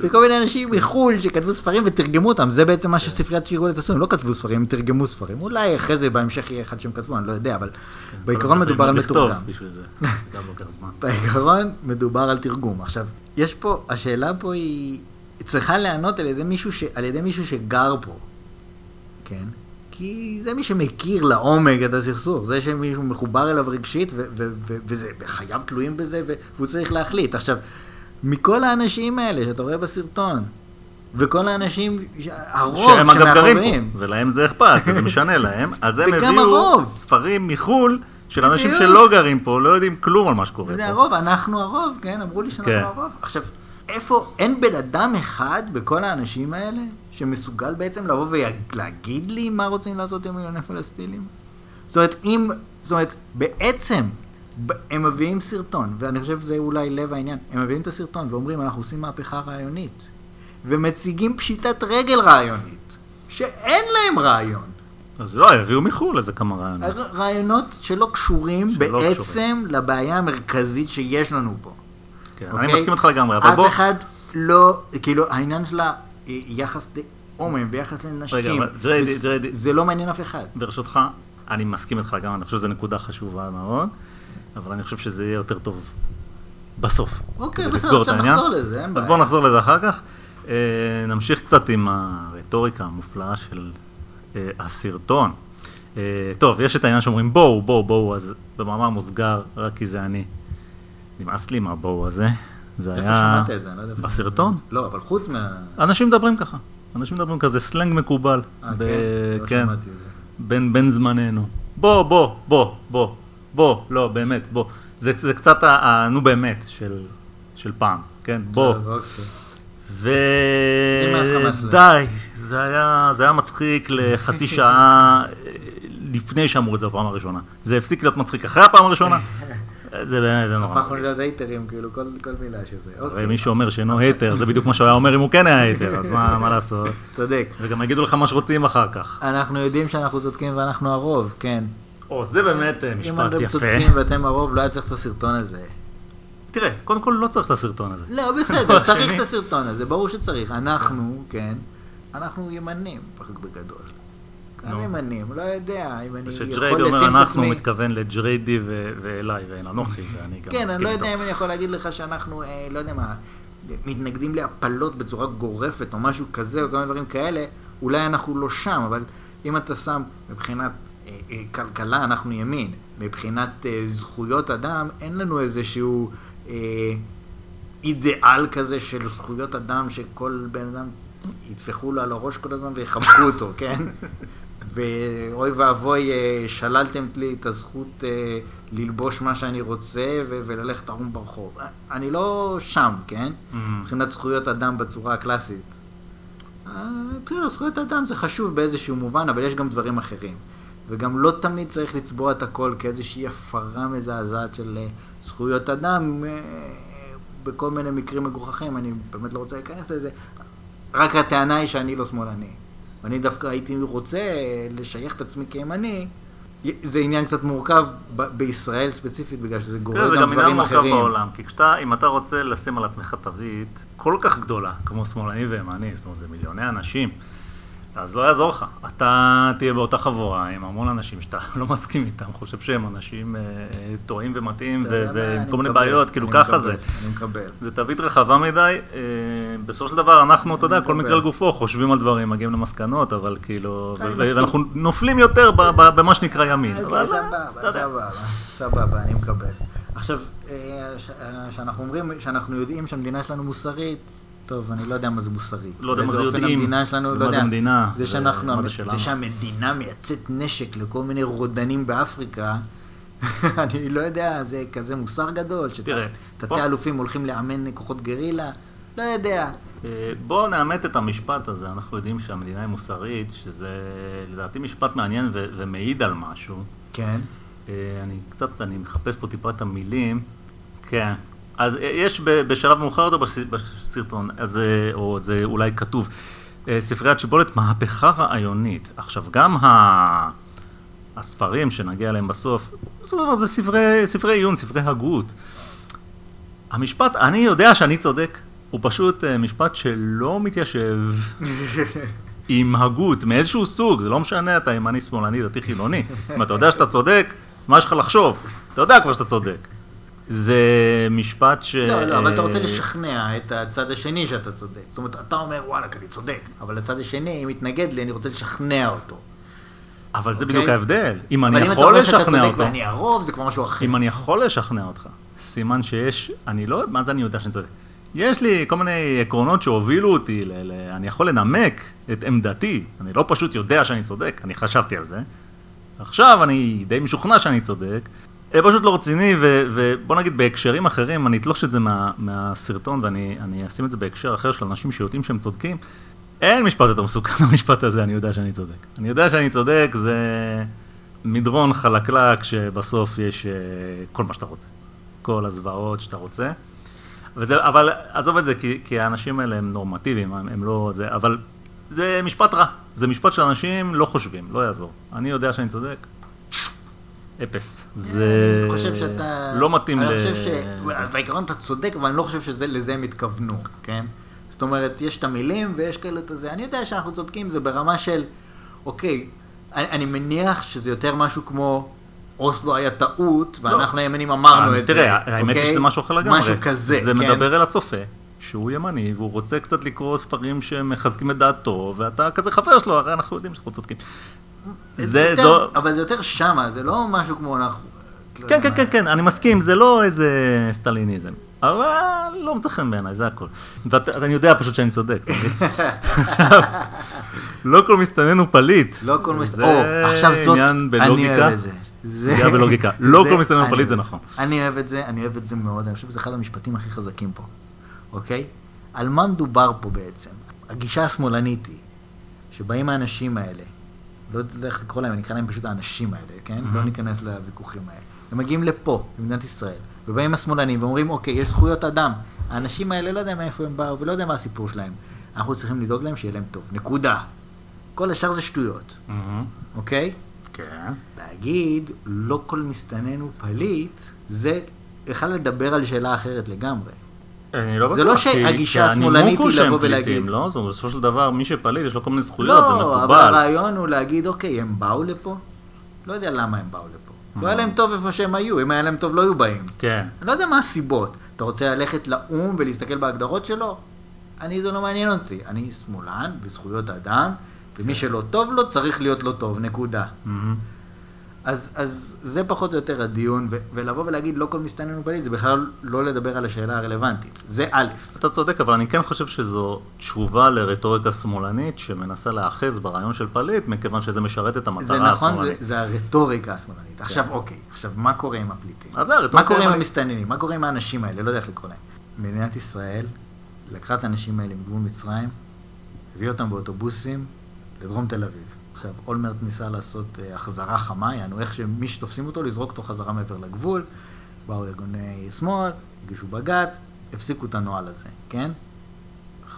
זה כל מיני אנשים מחו"ל שכתבו ספרים ותרגמו אותם, זה בעצם מה שספריית שיבולת עשו, הם לא כתבו ספרים, הם תרגמו ספרים. אולי אחרי זה בהמשך יהיה אחד שהם כתבו, אני לא יודע, אבל בעיקרון צריך מדובר על מתורגם. זמן. בעיקרון מדובר על תרגום. עכשיו, יש פה, השאלה פה היא צריכה לענות על ידי מישהו, ש, על ידי מישהו שגר פה, כן? כי זה מי שמכיר לעומק את הסכסוך, זה שמישהו מחובר אליו רגשית, ו- ו- ו- וזה, וחייו תלויים בזה, והוא צריך להחליט. עכשיו, מכל האנשים האלה שאתה רואה בסרטון, וכל האנשים, הרוב שהם פה, ולהם זה אכפת, וזה משנה להם, אז הם הביאו הרוב. ספרים מחו"ל של אנשים. שלא גרים פה, לא יודעים כלום על מה שקורה זה פה. הרוב, אנחנו הרוב, כן? אמרו לי שאנחנו כן. הרוב. עכשיו, איפה, אין בן אדם אחד בכל האנשים האלה שמסוגל בעצם לבוא ולהגיד לי מה רוצים לעשות עם מיליוני פלסטינים? זאת אומרת, אם, זאת אומרת, בעצם, הם מביאים סרטון, ואני חושב שזה אולי לב העניין, הם מביאים את הסרטון ואומרים, אנחנו עושים מהפכה רעיונית, ומציגים פשיטת רגל רעיונית, שאין להם רעיון. אז לא, יביאו מחו"ל איזה כמה רעיונות. רעיונות שלא קשורים שלא בעצם לבעיה המרכזית שיש לנו פה. כן, אוקיי? אני מסכים איתך לגמרי, אבל אף בוא... אחד לא, כאילו, העניין שלה, אה, יחס להומים ויחס לנשים, רגע, אבל ג'ריידי, זה- ג'ריידי. זה לא מעניין אף אחד. ברשותך, אני מסכים איתך לגמרי, אני חושב שזו נקודה חשובה מאוד, אבל אני חושב שזה יהיה יותר טוב בסוף. אוקיי, בסדר, עכשיו העניין. נחזור לזה, אין אז בעיה. בואו נחזור לזה אחר כך. אה, נמשיך קצת עם הרטוריקה המופלאה של אה, הסרטון. אה, טוב, יש את העניין שאומרים בואו, בואו, בואו, אז במאמר מוסגר, רק כי זה אני. נמאס לי מהבואו הזה. זה איפה היה... שמעת את זה? אני לא יודע איפה בסרטון? לא, אבל חוץ מה... אנשים מדברים ככה. אנשים מדברים כזה, סלנג מקובל. אה, ב- כן? לא כן. שמעתי את זה. בין, בין זמננו. בוא, בוא, בוא, בוא, בוא, לא, באמת, בוא. זה, זה קצת ה, נו באמת של, של פעם, כן? בוא. טוב, אוקיי. ו... די, זה היה, זה היה מצחיק לחצי שעה אה, לפני שאמרו את זה בפעם הראשונה. זה הפסיק להיות מצחיק אחרי הפעם הראשונה. זה באמת, זה נורא. הפכנו להיות haterים, כאילו, כל כל מילה שזה. אוקיי, מי שאומר שאינו hater, זה בדיוק מה שהוא היה אומר אם הוא כן היה hater, אז מה, מה לעשות? צודק. וגם יגידו לך מה שרוצים אחר כך. אנחנו יודעים שאנחנו צודקים ואנחנו הרוב, כן. או, זה באמת אה, אם משפט אתם יפה. צודקים ואתם הרוב, לא היה צריך את הסרטון הזה. תראה, קודם כל לא צריך את הסרטון הזה. לא, בסדר, צריך את הסרטון הזה, ברור שצריך. אנחנו, כן, אנחנו ימנים, בגדול. גם ימנים, לא יודע, אם אני כשג'ריידי יכול אומר לשים את אנחנו, עצמי... הוא מתכוון לג'ריידי ו- ואליי ואל אנוכי, ואני גם כן, אני לא. יודע אם אני יכול להגיד לך שאנחנו, אה, לא יודע מה, מתנגדים להפלות בצורה גורפת או משהו כזה או כל מיני דברים כאלה, אולי אנחנו לא שם, אבל אם אתה שם מבחינת אה, אה, כלכלה, אנחנו ימין, מבחינת זכויות אדם, אין לנו איזשהו אידיאל כזה של זכויות אדם שכל בן אדם יטפחו לו על הראש כל הזמן ויחבקו אותו, כן? ואוי ואבוי, אה, שללתם לי את הזכות אה, ללבוש מה שאני רוצה ו- וללכת ערום ברחוב. אני לא שם, כן? Mm. מבחינת זכויות אדם בצורה הקלאסית. אה, בסדר, זכויות אדם זה חשוב באיזשהו מובן, אבל יש גם דברים אחרים. וגם לא תמיד צריך לצבוע את הכל כאיזושהי הפרה מזעזעת של אה, זכויות אדם אה, בכל מיני מקרים מגוחכים, אני באמת לא רוצה להיכנס לזה. רק הטענה היא שאני לא שמאלני. ואני דווקא הייתי רוצה לשייך את עצמי כימני, זה עניין קצת מורכב ב- בישראל ספציפית, בגלל שזה תראה, גורר זה גם גם עניין דברים מורכב אחרים. בעולם, כי כשאתה, אם אתה רוצה לשים על עצמך תווית כל כך גדולה, כמו שמאלני וימני, זאת אומרת, זה מיליוני אנשים, אז לא יעזור לך. אתה תהיה באותה חבורה עם המון אנשים שאתה לא מסכים איתם, חושב שהם אנשים אה, טועים ומטעים ועם כל מיני בעיות, כאילו ככה זה. אני מקבל. זה תווית רחבה מדי, אה, בסופו של דבר אנחנו, אתה יודע, כל. מקרה לגופו, חושבים על דברים, מגיעים למסקנות, אבל כאילו. ואנחנו נופלים יותר במה שנקרא ימין. אוקיי, סבבה. סבבה, סבבה, אני מקבל. עכשיו, אה, ש- אה, שאנחנו אומרים, שאנחנו יודעים שהמדינה שלנו מוסרית, טוב, אני לא יודע מה זה מוסרי. לא יודע מה באיזה זה יודעים, המדינה שלנו, לא יודע. זה המדינה, זה שאנחנו, מה זה שהמדינה מייצאת נשק לכל מיני רודנים באפריקה, אני לא יודע, זה כזה מוסר גדול, שתתי אלופים הולכים לאמן כוחות גרילה, לא יודע. אה, בואו נאמת את המשפט הזה, אנחנו יודעים שהמדינה היא מוסרית, שזה לדעתי משפט מעניין ו- ומעיד על משהו. כן. אה, אני קצת, אני מחפש פה טיפה את המילים. כן. אז יש בשלב מאוחר יותר בס- בסרטון, אז, או זה אולי כתוב, אה, ספריית שיבולת מהפכה רעיונית. עכשיו, גם ה... הספרים שנגיע אליהם בסוף, בסופו של דבר זה ספרי, ספרי עיון, ספרי הגות. המשפט, אני יודע שאני צודק, הוא פשוט אה, משפט שלא מתיישב עם הגות מאיזשהו סוג, זה לא משנה, אתה ימני, שמאלני, דתי, חילוני. אם אתה יודע שאתה צודק, מה יש לך לחשוב? אתה יודע כבר שאתה צודק. זה משפט ש... לא, לא, אבל אתה רוצה לשכנע את הצד השני שאתה צודק. זאת אומרת, אתה אומר, וואלכ, אני צודק. אבל הצד השני, אם מתנגד לי, אני רוצה לשכנע אותו. אבל זה אוקיי? בדיוק ההבדל. אם אני אבל אם אתה יכול אומר שאתה לשכנע צודק אותו, ואני הרוב, זה כבר משהו אחר. אם אני יכול לשכנע אותך, סימן שיש, אני לא, מה זה אני יודע שאני צודק? יש לי כל מיני עקרונות שהובילו אותי, ל, ל, אני יכול לנמק את עמדתי, אני לא פשוט יודע שאני צודק, אני חשבתי על זה. עכשיו אני די משוכנע שאני צודק, זה פשוט לא רציני, ו, ובוא נגיד בהקשרים אחרים, אני אתלוש את זה מה, מהסרטון ואני אני אשים את זה בהקשר אחר של אנשים שיודעים שהם צודקים. אין משפט יותר מסוכן מהמשפט הזה, אני יודע שאני צודק. אני יודע שאני צודק, זה מדרון חלקלק שבסוף יש אה, כל מה שאתה רוצה. כל הזוועות שאתה רוצה. וזה, אבל עזוב את זה, כי, כי האנשים האלה הם נורמטיביים, הם, הם לא זה, אבל זה משפט רע. זה משפט שאנשים לא חושבים, לא יעזור. אני יודע שאני צודק, אפס. זה אני חושב שאתה... לא מתאים אני ל... חושב ש... בעיקרון אתה צודק, אבל אני לא חושב שלזה הם התכוונו, כן? זאת אומרת, יש את המילים ויש כאלה את הזה. אני יודע שאנחנו צודקים, זה ברמה של, אוקיי, אני, אני מניח שזה יותר משהו כמו... אוסלו היה טעות, ואנחנו הימנים אמרנו אה, את זה. תראה, האמת היא אוקיי? שזה משהו אחר לגמרי. משהו כזה, זה כן? מדבר אל הצופה, שהוא ימני, והוא רוצה קצת לקרוא ספרים שמחזקים את דעתו, ואתה כזה חבר שלו, הרי אנחנו יודעים שאנחנו צודקים. זה, יותר- זו... אבל זה יותר שמה, זה לא משהו כמו אנחנו... כן, כן. כן, כן, אני מסכים, זה לא איזה סטליניזם. אבל לא מצא חן בעיניי, זה הכל. ואני יודע פשוט שאני צודק. לא כל מסתנן הוא פליט. לא כל מס... זה או, עכשיו זאת, עניין אני. אוהב את זה. זה- סוגיה בלוגיקה. לא כל מסתנן הוא פליט, זה נכון. אני אוהב את זה, אני אוהב את זה מאוד, אני חושב שזה אחד המשפטים הכי חזקים פה, אוקיי? על מה מדובר פה בעצם? הגישה השמאלנית היא, שבאים האנשים האלה, לא יודע איך לקרוא להם, אני אקרא להם פשוט האנשים האלה, כן? לא ניכנס לוויכוחים האלה. הם מגיעים לפה, למדינת ישראל, ובאים השמאלנים ואומרים, אוקיי, יש זכויות אדם. האנשים האלה, לא יודע מאיפה הם באו ולא יודע מה הסיפור שלהם. אנחנו צריכים לדאוג להם שיהיה להם טוב. נקודה. כל השאר זה שטויות, אוקיי? כן. להגיד לא כל מסתנן הוא פליט, זה בכלל לדבר על שאלה אחרת לגמרי. אני לא בטוח, זה לא שהגישה השמאלנית היא לבוא פליטים, ולהגיד. לא? זאת אומרת, בסופו של דבר, מי שפליט, יש לו כל מיני זכויות, זה לא, אבל מקובל. הרעיון הוא להגיד, אוקיי, הם באו לפה? לא יודע למה הם באו לפה. לא היה להם טוב איפה שהם היו, אם היה להם טוב לא היו באים. כן. אני לא יודע מה הסיבות. אתה רוצה ללכת לאו"ם ולהסתכל בהגדרות שלו? אני, זה לא מעניין אותי. אני שמאלן בזכויות אדם, כן. ומי שלא טוב לו צריך להיות לו טוב, נקודה. אז, אז זה פחות או יותר הדיון, ו- ולבוא ולהגיד לא כל מסתנן הוא פליט, זה בכלל לא לדבר על השאלה הרלוונטית. זה א', אתה צודק, אבל אני כן חושב שזו תשובה לרטוריקה שמאלנית שמנסה להאחז ברעיון של פליט, מכיוון שזה משרת את המטרה זה נכון, זה, השמאלנית. זה הרטוריקה השמאלנית. עכשיו, אוקיי, עכשיו, מה קורה עם הפליטים? אז זה הרטוריקה מה קורה עם. המסתננים? מה קורה עם האנשים האלה? לא יודע איך לקרוא להם. מדינת ישראל לקחה את האנשים האלה מגבול מצרים, הביאה אותם באוטובוסים לדרום תל אביב. עכשיו, אולמרט ניסה לעשות אה, החזרה חמה, יענו איך שמי שתופסים אותו, לזרוק אותו חזרה מעבר לגבול. באו ארגוני שמאל, הגישו בג"ץ, הפסיקו את הנוהל הזה, כן?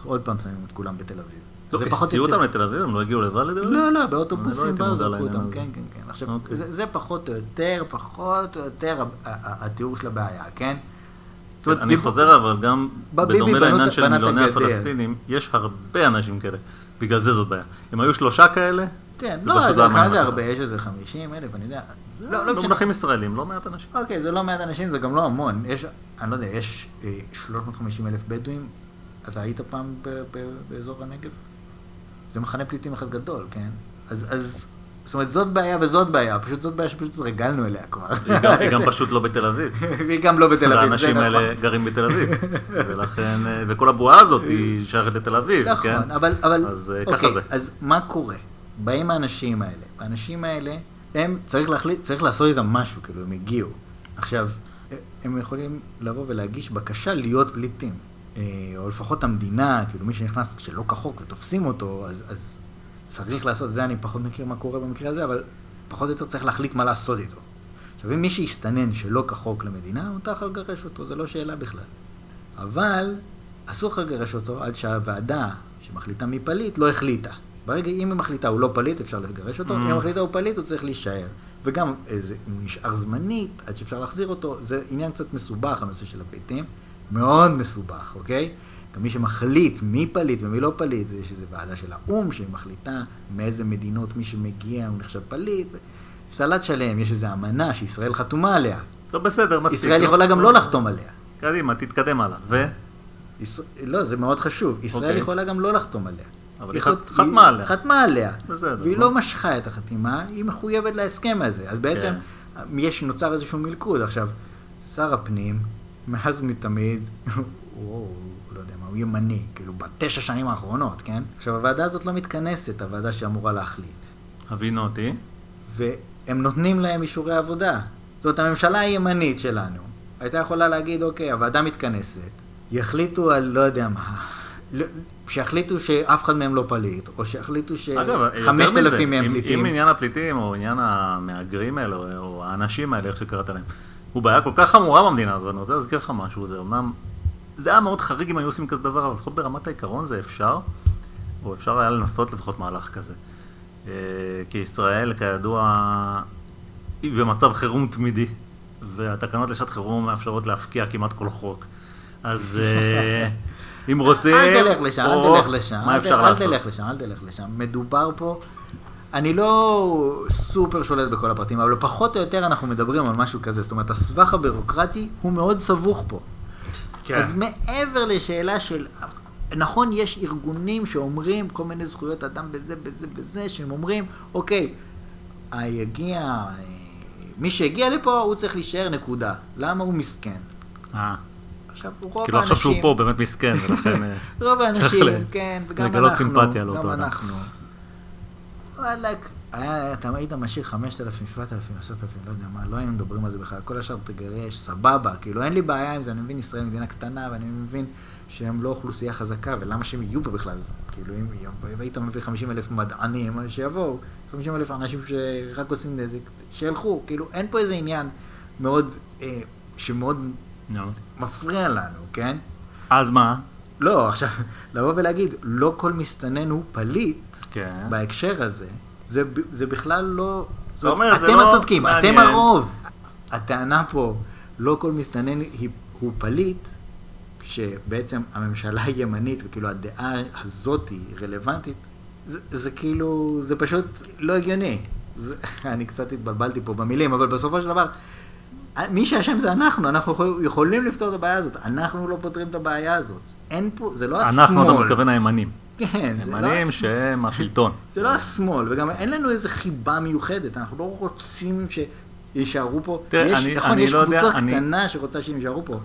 עוד פעם שמים את כולם בתל אביב. פחות הסיעו יותר- אותם לתל אביב? הם לא הגיעו לבד לתל אביב? לא, לא, לא באוטובוסים הייתי באו, זרקו אותם. כן, כן, כן. עכשיו, אוקיי. זה זה פחות או יותר, פחות או יותר התיאור של הבעיה, כן? אני חוזר אבל גם בדומה לעניין של מיליוני. הפלסטינים, יש הרבה אנשים כאלה, בגלל זה זאת בעיה. אם היו שלושה כאלה, כן, זה לא, זה- לא מעניין זה הרבה? יש איזה 50 אלף, אני יודע. לא, לא. במונחים ישראלים, לא מעט אנשים. אוקיי, זה לא מעט אנשים, זה גם לא המון. יש, אני לא יודע, יש אה, 350 אלף בדואים? אתה היית פעם ב- ב- באזור הנגב? זה מחנה פליטים אחד גדול, כן? אז, אז, זאת אומרת, זאת בעיה וזאת בעיה, פשוט זאת בעיה שפשוט התרגלנו אליה כבר. היא גם- היא גם פשוט לא בתל אביב. והיא גם לא בתל אביב, זה האנשים נכון. האלה גרים בתל אביב. ולכן, אה, וכל הבועה הזאת היא שייכת לתל אביב, כן? נכון, אבל, אבל, אז אה, אוקיי, ככה זה. אז מה קורה? באים האנשים האלה, האנשים האלה, הם, צריך להחליט, צריך לעשות איתם משהו, כאילו, הם הגיעו. עכשיו, הם יכולים לבוא ולהגיש בקשה להיות פליטים. אה, או לפחות המדינה, כאילו, מי שנכנס שלא כחוק ותופסים אותו, אז, אז צריך לעשות, זה אני פחות מכיר מה קורה במקרה הזה, אבל פחות או יותר צריך להחליט מה לעשות איתו. עכשיו, אם מישהו יסתנן שלא כחוק למדינה, מותר לך לגרש אותו, זה לא שאלה בכלל. אבל אסור לך לגרש אותו עד שהוועדה שמחליטה מי פליט לא החליטה. ברגע, אם היא מחליטה הוא לא פליט, אפשר לגרש אותו, אם היא מחליטה הוא פליט, הוא צריך להישאר. וגם, איזה, אם הוא נשאר זמנית, עד שאפשר להחזיר אותו, זה עניין קצת מסובך, הנושא של הפליטים. מאוד מסובך, אוקיי? גם מי שמחליט מי פליט ומי לא פליט, יש איזו ועדה של האו"ם שהיא מחליטה מאיזה מדינות מי שמגיע הוא נחשב פליט. סלט שלם, יש איזו אמנה שישראל חתומה עליה. טוב, בסדר, מספיק. ישראל לא? יכולה גם לא לחתום עליה. קדימה, תתקדם הלאה. ו? לא, זה מאוד חשוב. ישראל אוקיי. יכולה גם לא לחתום עליה. אבל היא חת- חתמה עליה. חתמה עליה. בסדר, והיא נו. לא משכה את החתימה, היא מחויבת להסכם הזה. אז בעצם יש, נוצר איזשהו מלכוד. עכשיו, שר הפנים, מאז ומתמיד, הוא, לא יודע מה, הוא ימני, כאילו, בתשע שנים האחרונות, כן? עכשיו, הוועדה הזאת לא מתכנסת, הוועדה שאמורה להחליט. הבינו אותי. והם נותנים להם אישורי עבודה. זאת אומרת, הממשלה הימנית שלנו הייתה יכולה להגיד, אוקיי, הוועדה מתכנסת, יחליטו על לא יודע מה, לא- שיחליטו שאף אחד מהם לא פליט, או שיחליטו שחמשת אלפים מהם פליטים. אם עניין הפליטים, או עניין המהגרים האלה, או- או האנשים האלה, איך שקראת להם, הוא בעיה כל כך חמורה במדינה הזאת, אני רוצה להזכיר לך משהו, זה אמנם, זה היה מאוד חריג אם היו עושים כזה דבר, אבל לפחות ברמת העיקרון זה אפשר, או אפשר היה לנסות לפחות מהלך כזה. אה, כי ישראל, כידוע, היא במצב חירום תמידי, והתקנות לשעת חירום מאפשרות להפקיע כמעט כל חוק. אז אה, אם רוצים... אל תלך לשם, אל תלך לשם. מה אפשר לעשות? אל תלך לשם, אל תלך לשם. מדובר פה... אני לא סופר שולט בכל הפרטים, אבל פחות או יותר אנחנו מדברים על משהו כזה. זאת אומרת, הסבך הבירוקרטי הוא מאוד סבוך פה. כן. אז מעבר לשאלה של... נכון, יש ארגונים שאומרים כל מיני זכויות אדם בזה, בזה, בזה, שהם אומרים, אוקיי, יגיע... אה, מי שהגיע לפה, הוא צריך להישאר נקודה. למה הוא מסכן? אה, עכשיו, רוב כאילו עכשיו שהוא האנשים- פה באמת מסכן, ולכן אה, רוב האנשים, כן, וגם לגלות אנחנו, סימפתיה לאותו גם אדם. אנחנו. וואלכ, אתה היית משאיר 5,000, 7,000, 10,000, לא יודע מה, לא היינו מדברים על זה בכלל, כל השאר תגרש, סבבה, כאילו אין לי בעיה עם זה, אני מבין ישראל מדינה קטנה, ואני מבין שהם לא אוכלוסייה חזקה, ולמה שהם יהיו פה בכלל, כאילו אם היית מביא 50 אלף מדענים, אז שיבואו, 50 אלף אנשים שרק עושים נזק, שילכו, כאילו אין פה איזה עניין מאוד, אה, שמאוד נו. מפריע לנו, כן? אז מה? לא, עכשיו, לבוא ולהגיד, לא כל מסתנן הוא פליט, כן. בהקשר הזה, זה, זה בכלל לא... זאת אומר, אומרת, אתם לא הצודקים, אתם מעניין. הרוב. הטענה פה, לא כל מסתנן הוא פליט, שבעצם הממשלה הימנית, וכאילו הדעה הזאת היא רלוונטית, זה, זה כאילו, זה פשוט לא הגיוני. זה, אני קצת התבלבלתי פה במילים, אבל בסופו של דבר, מי שאשם זה אנחנו, אנחנו יכול, יכולים לפתור את הבעיה הזאת, אנחנו לא פותרים את הבעיה הזאת. אין פה, זה לא השמאל. אנחנו, אתה מתכוון הימנים. כן, זה לא הימנים השמאל. שהם השלטון. זה לא השמאל, וגם אין לנו איזה חיבה מיוחדת, אנחנו לא רוצים שיישארו פה. תראה, יש, אני- נכון, אני יש לא יודע, קבוצה אני- קטנה שרוצה שהם יישארו פה.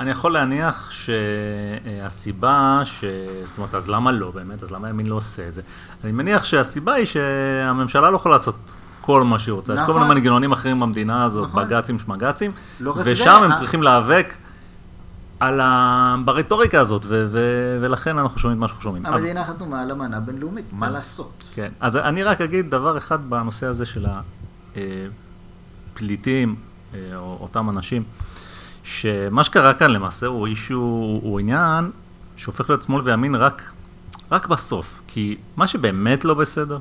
אני יכול להניח שהסיבה, ש... זאת אומרת, אז למה לא באמת? אז למה הימין לא עושה את זה? אני מניח שהסיבה היא שהממשלה לא יכולה לעשות כל מה שהיא רוצה. יש כל נכון. מיני מנגנונים אחרים במדינה הזאת, נכון. בג"צים, שמג"צים, לא ושם זה, הם אה. צריכים להיאבק על ה... ברטוריקה הזאת, ו... ו... ולכן אנחנו שומעים את מה שאנחנו שומעים. אבל- המדינה חתומה על אמנה בינלאומית, מה לעשות? כן, אז אני רק אגיד דבר אחד בנושא הזה של הפליטים, אה, או אותם אנשים, שמה שקרה כאן למעשה הוא אישו, הוא עניין שהופך להיות שמאל וימין רק רק בסוף. כי מה שבאמת לא בסדר,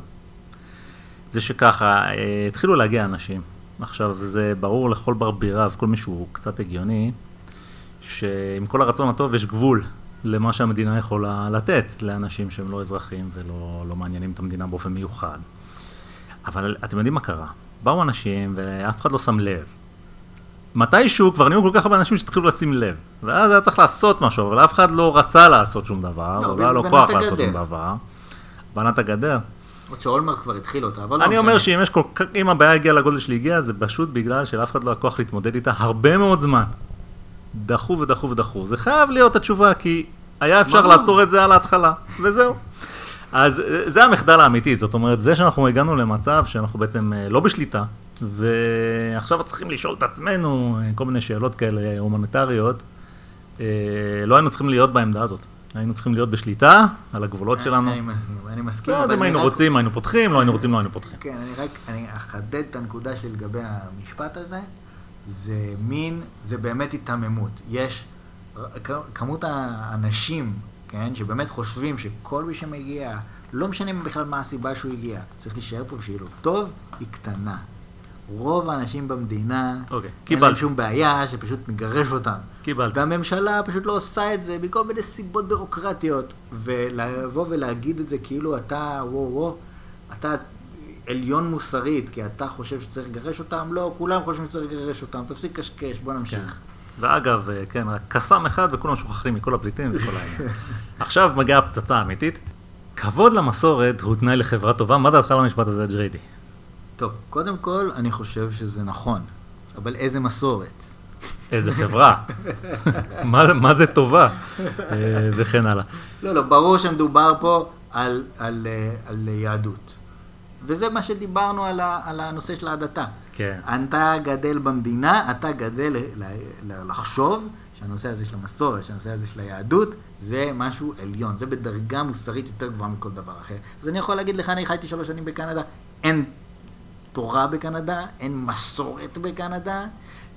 זה שככה, אה, התחילו להגיע אנשים. עכשיו, זה ברור לכל בר וכל מי שהוא קצת הגיוני, שעם כל הרצון הטוב יש גבול למה שהמדינה יכולה לתת לאנשים שהם לא אזרחים ולא לא מעניינים את המדינה באופן מיוחד. אבל אתם יודעים מה קרה? באו אנשים ואף אחד לא שם לב. מתישהו כבר נהיו כל כך הרבה אנשים שהתחילו לשים לב. ואז היה צריך לעשות משהו, אבל אף אחד לא רצה לעשות שום דבר, לא, לא היה לו כוח. לעשות שום דבר. בנת הגדר. עוד שאולמרט כבר התחיל אותה, אבל לא אני אומר משנה. שאם יש כל כך, אם הבעיה הגיעה לגודל שהיא הגיעה, זה פשוט בגלל שלאף אחד לא היה כוח להתמודד איתה הרבה מאוד זמן. דחו ודחו ודחו. זה חייב להיות התשובה, כי היה אפשר ברור. לעצור את זה על ההתחלה, וזהו. אז אה, זה המחדל האמיתי, זאת אומרת, זה שאנחנו הגענו למצב שאנחנו בעצם אה, לא בשליטה, ועכשיו צריכים לשאול את עצמנו אה, כל מיני שאלות כאלה הומניטריות, לא היינו צריכים להיות בעמדה הזאת. היינו צריכים להיות בשליטה על הגבולות שלנו. אני מסכים, אני מסכים. ואז אבל אם היינו רוצים, היינו פותחים, לא היינו רוצים, לא היינו פותחים. כן, אני רק, אני אחדד את הנקודה שלי לגבי המשפט הזה. זה מין, זה באמת היתממות. יש כמות האנשים, כן, שבאמת חושבים שכל מי שמגיע, לא משנה בכלל מה הסיבה שהוא הגיע, צריך להישאר פה ושיהיה לו טוב, היא קטנה. רוב האנשים במדינה, אוקיי, אין להם. שום בעיה שפשוט נגרש אותם. קיבלת. והממשלה פשוט לא עושה את זה מכל מיני סיבות בירוקרטיות. ולבוא ולהגיד את זה כאילו אתה, וואו וואו, אתה עליון מוסרית, כי אתה חושב שצריך לגרש אותם, לא, כולם חושבים שצריך לגרש אותם, תפסיק קשקש, בוא נמשיך. ואגב, אה, כן, רק קסאם אחד וכולם שוכחים מכל הפליטים וכל העניין. עכשיו מגיעה הפצצה האמיתית. כבוד למסורת הוא תנאי לחברה טובה, מה דעתך על המשפט הזה, ג'ריידי? טוב, קודם כל, אני חושב שזה נכון, אבל איזה מסורת? איזה חברה. מה, מה זה טובה? אה, וכן הלאה. לא, לא, ברור שמדובר פה על, על, אה, על יהדות. וזה מה שדיברנו על, ה, על הנושא של ההדתה. כן. אתה גדל במדינה, אתה גדל ל- ל- לחשוב שהנושא הזה של המסורת, שהנושא הזה של היהדות, זה משהו עליון, זה בדרגה מוסרית יותר גבוהה מכל דבר אחר. אז אני יכול להגיד לך, אני חייתי שלוש שנים בקנדה, אין תורה בקנדה, אין מסורת בקנדה,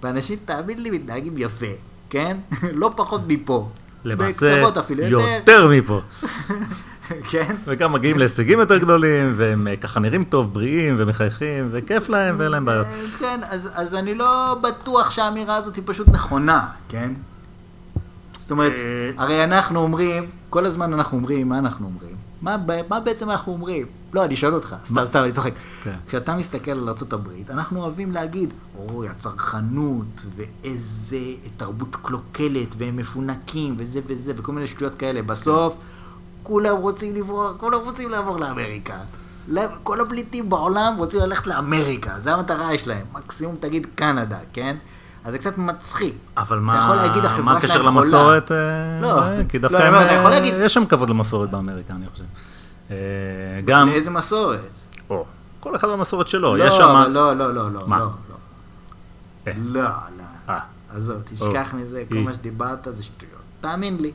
ואנשים, תאמין לי, מתנהגים יפה, כן? לא פחות מפה. למעשה, יותר מפה. כן? וגם מגיעים להישגים יותר גדולים, והם אה, ככה נראים טוב, בריאים ומחייכים, וכיף להם ואין להם בעיות. אה, כן, אז, אז אני לא בטוח שהאמירה הזאת היא פשוט נכונה, כן? זאת אומרת, אה, הרי אנחנו אומרים, כל הזמן אנחנו אומרים, מה אנחנו אומרים? מה, מה בעצם אנחנו אומרים? לא, אני שואל אותך, סתם, סתם, אני צוחק. כן. כשאתה מסתכל על ארה"ב, אנחנו אוהבים להגיד, אוי, הצרכנות, ואיזה תרבות קלוקלת, והם מפונקים, וזה וזה, וכל מיני שטויות כאלה. בסוף, כולם רוצים לברוח, כולם רוצים לעבור לאמריקה. לא- כל הפליטים בעולם רוצים ללכת לאמריקה, זה המטרה שלהם. מקסימום תגיד קנדה, כן? אז זה קצת מצחיק. אבל אתה מה יכול להגיד, מה הקשר שלהם חולה. למסורת? אה, לא, אה, כי דווקא לא, הם, אני אתה יכול אה, להגיד- יש שם כבוד למסורת באמריקה, אני חושב. אה, גם, לאיזה מסורת? או, כל אחד במסורת שלו, לא, יש שם... אבל לא, לא, לא, לא, מה? לא, לא. אה. לא, לא. אה, עזוב, תשכח מזה, כל. מה שדיברת זה שטויות. תאמין לי.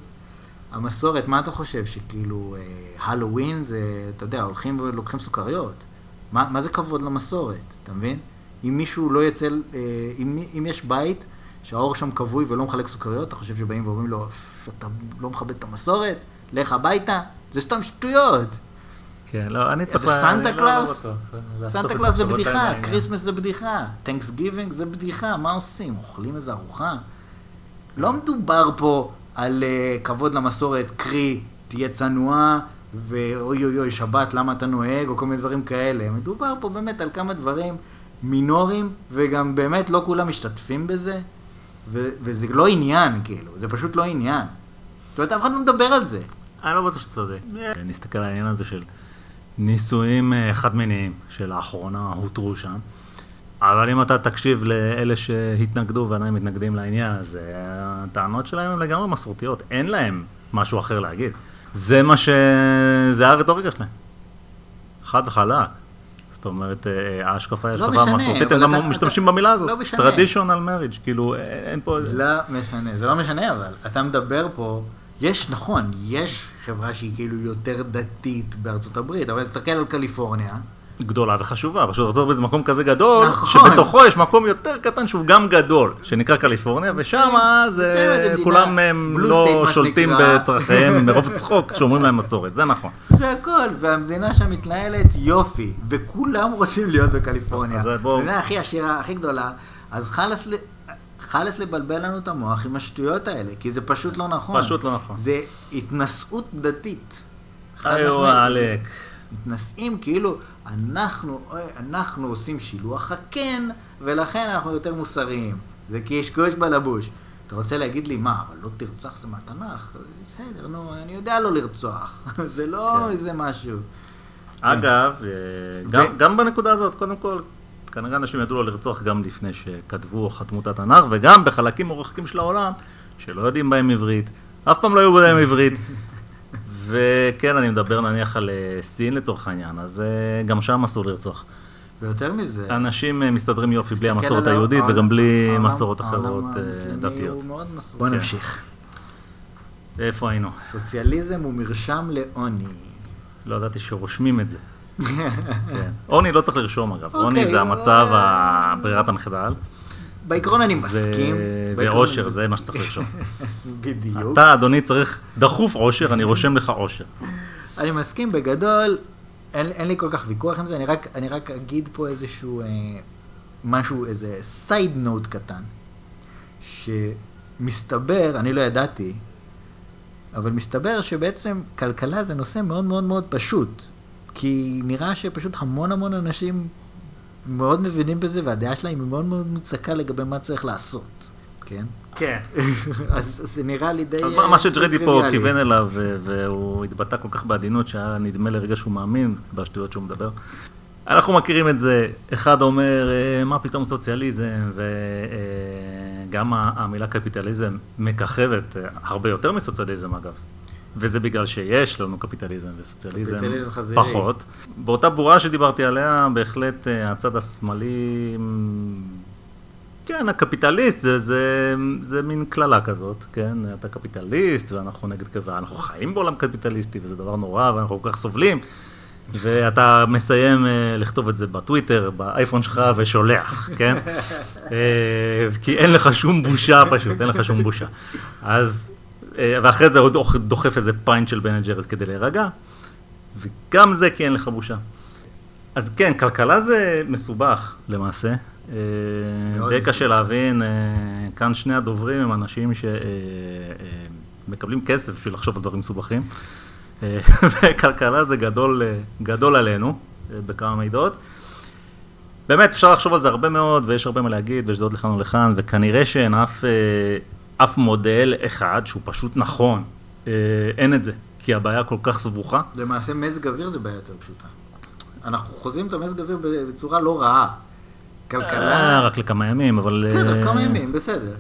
המסורת, מה אתה חושב? שכאילו, אה, הלואוין זה, אתה יודע, הולכים ולוקחים סוכריות. מה, מה זה כבוד למסורת, אתה מבין? אם מישהו לא יצא, אה, אם, אם יש בית שהאור שם כבוי ולא מחלק סוכריות, אתה חושב שבאים ואומרים לו, "פש, אתה לא מכבד את המסורת? לך הביתה? זה סתם שטויות. כן, לא, אני צריך... לא- לא קלאוס? בטוח. לעשות סנטה קלאוס זה בדיחה. Christmas זה בדיחה, Thanksgiving זה בדיחה, מה עושים? אוכלים איזה ארוחה? לא מדובר פה על אה, כבוד למסורת, קרי, תהיה צנועה, ואוי אוי אוי, שבת, למה אתה נוהג, או כל מיני דברים כאלה. מדובר פה באמת על כמה דברים מינוריים, וגם באמת לא כולם משתתפים בזה, ו- וזה לא עניין, כאילו, זה פשוט לא עניין. זאת אומרת, אף אחד לא מדבר על זה. אני לא בטוח שאתה צודק. נסתכל על העניין הזה של נישואים אה, חד-מיניים שלאחרונה הותרו שם. אבל אם אתה תקשיב לאלה שהתנגדו ועדיין מתנגדים לעניין, אז אה, הטענות שלהם הן לגמרי מסורתיות, אין להם משהו אחר להגיד. זה מה ש... זה הרטוריקה שלהם. חד וחלק. זאת אומרת, אה, ההשקפה היא לא השקפה משנה, מסורתית, אבל הם גם משתמשים במילה הזאת. לא traditional marriage, כאילו, אה, אין פה... זה לא משנה, זה לא משנה אבל, אתה מדבר פה, יש, נכון, יש חברה שהיא כאילו יותר דתית בארצות הברית, אבל תסתכל על קליפורניה, גדולה וחשובה, פשוט ארצות הברית זה מקום כזה גדול, נכון. שבתוכו יש מקום יותר קטן שהוא גם גדול, שנקרא קליפורניה, ושם כן, זה מדינה כולם הם blue לא שולטים. בצרכיהם מרוב צחוק כשאומרים להם מסורת, זה נכון. זה הכל, והמדינה שם מתנהלת יופי, וכולם רוצים להיות בקליפורניה. אז בואו- המדינה הכי עשירה, הכי גדולה, אז חלאס ל... חלאס לבלבל לנו את המוח עם השטויות האלה, כי זה פשוט לא נכון. פשוט לא נכון. זה התנשאות דתית. איו. עלק. מתנשאים כאילו, אנחנו, אוי, אנחנו עושים שילוח הקן, ולכן אנחנו יותר מוסריים. זה קשקוש בלבוש. אתה רוצה להגיד לי, מה, אבל לא תרצח זה מהתנ"ך? בסדר, נו, אני יודע לא לרצוח. זה לא כן. איזה משהו. אגב, אה, גם- ו- גם בנקודה הזאת, קודם כל, כנראה אנשים ידעו לא לרצוח גם לפני שכתבו או חתמו את התנ"ך, וגם בחלקים מורחקים של העולם, שלא יודעים בהם עברית, אף פעם לא היו בהם עברית. וכן, אני מדבר נניח על אה, סין לצורך העניין, אז אה, גם שם אסור לרצוח. ויותר מזה, אנשים אה, מסתדרים יופי בלי המסורת היהודית העולם- וגם בלי העולם- מסורות אחרות דתיות. בוא. נמשיך. איפה היינו? סוציאליזם הוא מרשם לעוני. לא ידעתי שרושמים את זה. כן. עוני לא צריך לרשום אגב, עוני אוקיי, זה המצב, ברירת המחדל. בעיקרון אני מסכים. אני זה מה שצריך לרשום. בדיוק. אתה, אדוני, צריך דחוף עושר, אני רושם לך עושר. אני מסכים בגדול, אין, אין לי כל כך ויכוח עם זה, אני רק, אני רק אגיד פה איזשהו אה, משהו, איזה סייד נוט קטן, שמסתבר, אני לא ידעתי, אבל מסתבר שבעצם כלכלה זה נושא מאוד מאוד מאוד פשוט, כי נראה שפשוט המון המון אנשים מאוד מבינים בזה, והדעה שלהם היא מאוד מאוד מוצקה לגבי מה צריך לעשות, כן? כן. אז זה נראה לי די... מה- שג'רדי פה. כיוון אליו, והוא התבטא כל כך בעדינות, שהיה נדמה לרגע שהוא מאמין בשטויות שהוא מדבר. אנחנו מכירים את זה, אחד אומר, אה, מה פתאום סוציאליזם, וגם המילה קפיטליזם מככבת אה, הרבה יותר מסוציאליזם אגב. וזה בגלל שיש לנו קפיטליזם וסוציאליזם קפיטליזם חזירי. פחות. באותה בורה שדיברתי עליה, בהחלט אה, הצד השמאלי, כן, הקפיטליסט זה, זה, זה מין קללה כזאת, כן? אתה קפיטליסט ואנחנו נגד קבע, אנחנו חיים בעולם קפיטליסטי וזה דבר נורא ואנחנו כל כך סובלים. ואתה מסיים אה, לכתוב את זה בטוויטר, באייפון שלך ושולח, כן? אה, כי אין לך שום בושה פשוט, אין לך שום בושה. אז, ואחרי זה עוד דוחף איזה פיינט של בן ג'רז כדי להירגע, וגם זה כי אין לך בושה. אז כן, כלכלה זה מסובך למעשה. אה, די. קשה להבין, אה, כאן שני הדוברים הם אנשים שמקבלים כסף בשביל לחשוב על דברים מסובכים. אה, וכלכלה זה גדול, אה, גדול עלינו אה, בכמה מידות. באמת, אפשר לחשוב על זה הרבה מאוד, ויש הרבה מה להגיד, ויש דעות לכאן ולכאן, וכנראה שאין אף, אה, אף מודל אחד שהוא פשוט נכון. אה, אין את זה, כי הבעיה כל כך סבוכה. למעשה מזג אוויר זה בעיה יותר פשוטה. אנחנו חוזים את המזג אוויר בצורה לא רעה. אה, כלכלה... רק לכמה ימים, אבל... בסדר, אה, כמה ימים, בסדר.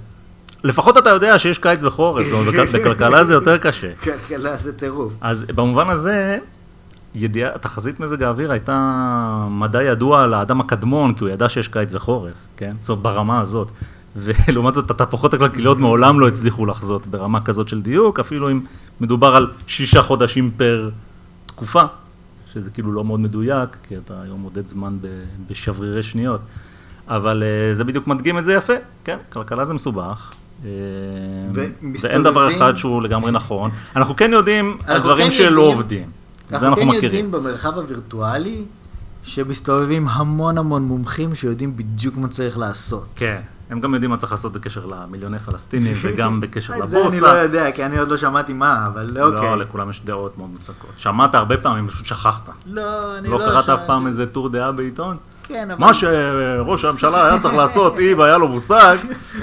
לפחות אתה יודע שיש קיץ וחורף, זאת אומרת, בכ- בכלכלה זה יותר קשה. כלכלה זה טירוף. אז במובן הזה, ידיעה, תחזית מזג האוויר הייתה מדע ידוע לאדם הקדמון, כי הוא ידע שיש קיץ וחורף, כן? זאת ברמה הזאת. ולעומת זאת, התהפוכות הכלכליות מעולם לא הצליחו לחזות ברמה כזאת של דיוק, אפילו אם מדובר על שישה חודשים פר תקופה, שזה כאילו לא מאוד מדויק, כי אתה היום מודד זמן בשברירי שניות. אבל אה, זה בדיוק מדגים את זה יפה, כן, כלכלה זה מסובך. אה, ואין דבר אחד שהוא לגמרי נכון. אנחנו כן יודעים על דברים כן שלא עובדים. זה אנחנו אנחנו כן מכירים. יודעים במרחב הווירטואלי שמסתובבים המון המון מומחים שיודעים בדיוק מה צריך לעשות. כן, הם גם יודעים מה צריך לעשות בקשר למיליוני פלסטינים וגם בקשר את זה אני לבורסה. לא יודע, כי אני עוד לא שמעתי מה, אבל לא, אוקיי. לכולם יש דעות מאוד מוצקות. שמעת הרבה פעמים, פשוט שכחת. לא, אני לא לא קראת אף שמעתי. פעם איזה טור דעה בעיתון? כן, אבל... מה שראש הממשלה היה צריך לעשות, אם היה לו מושג,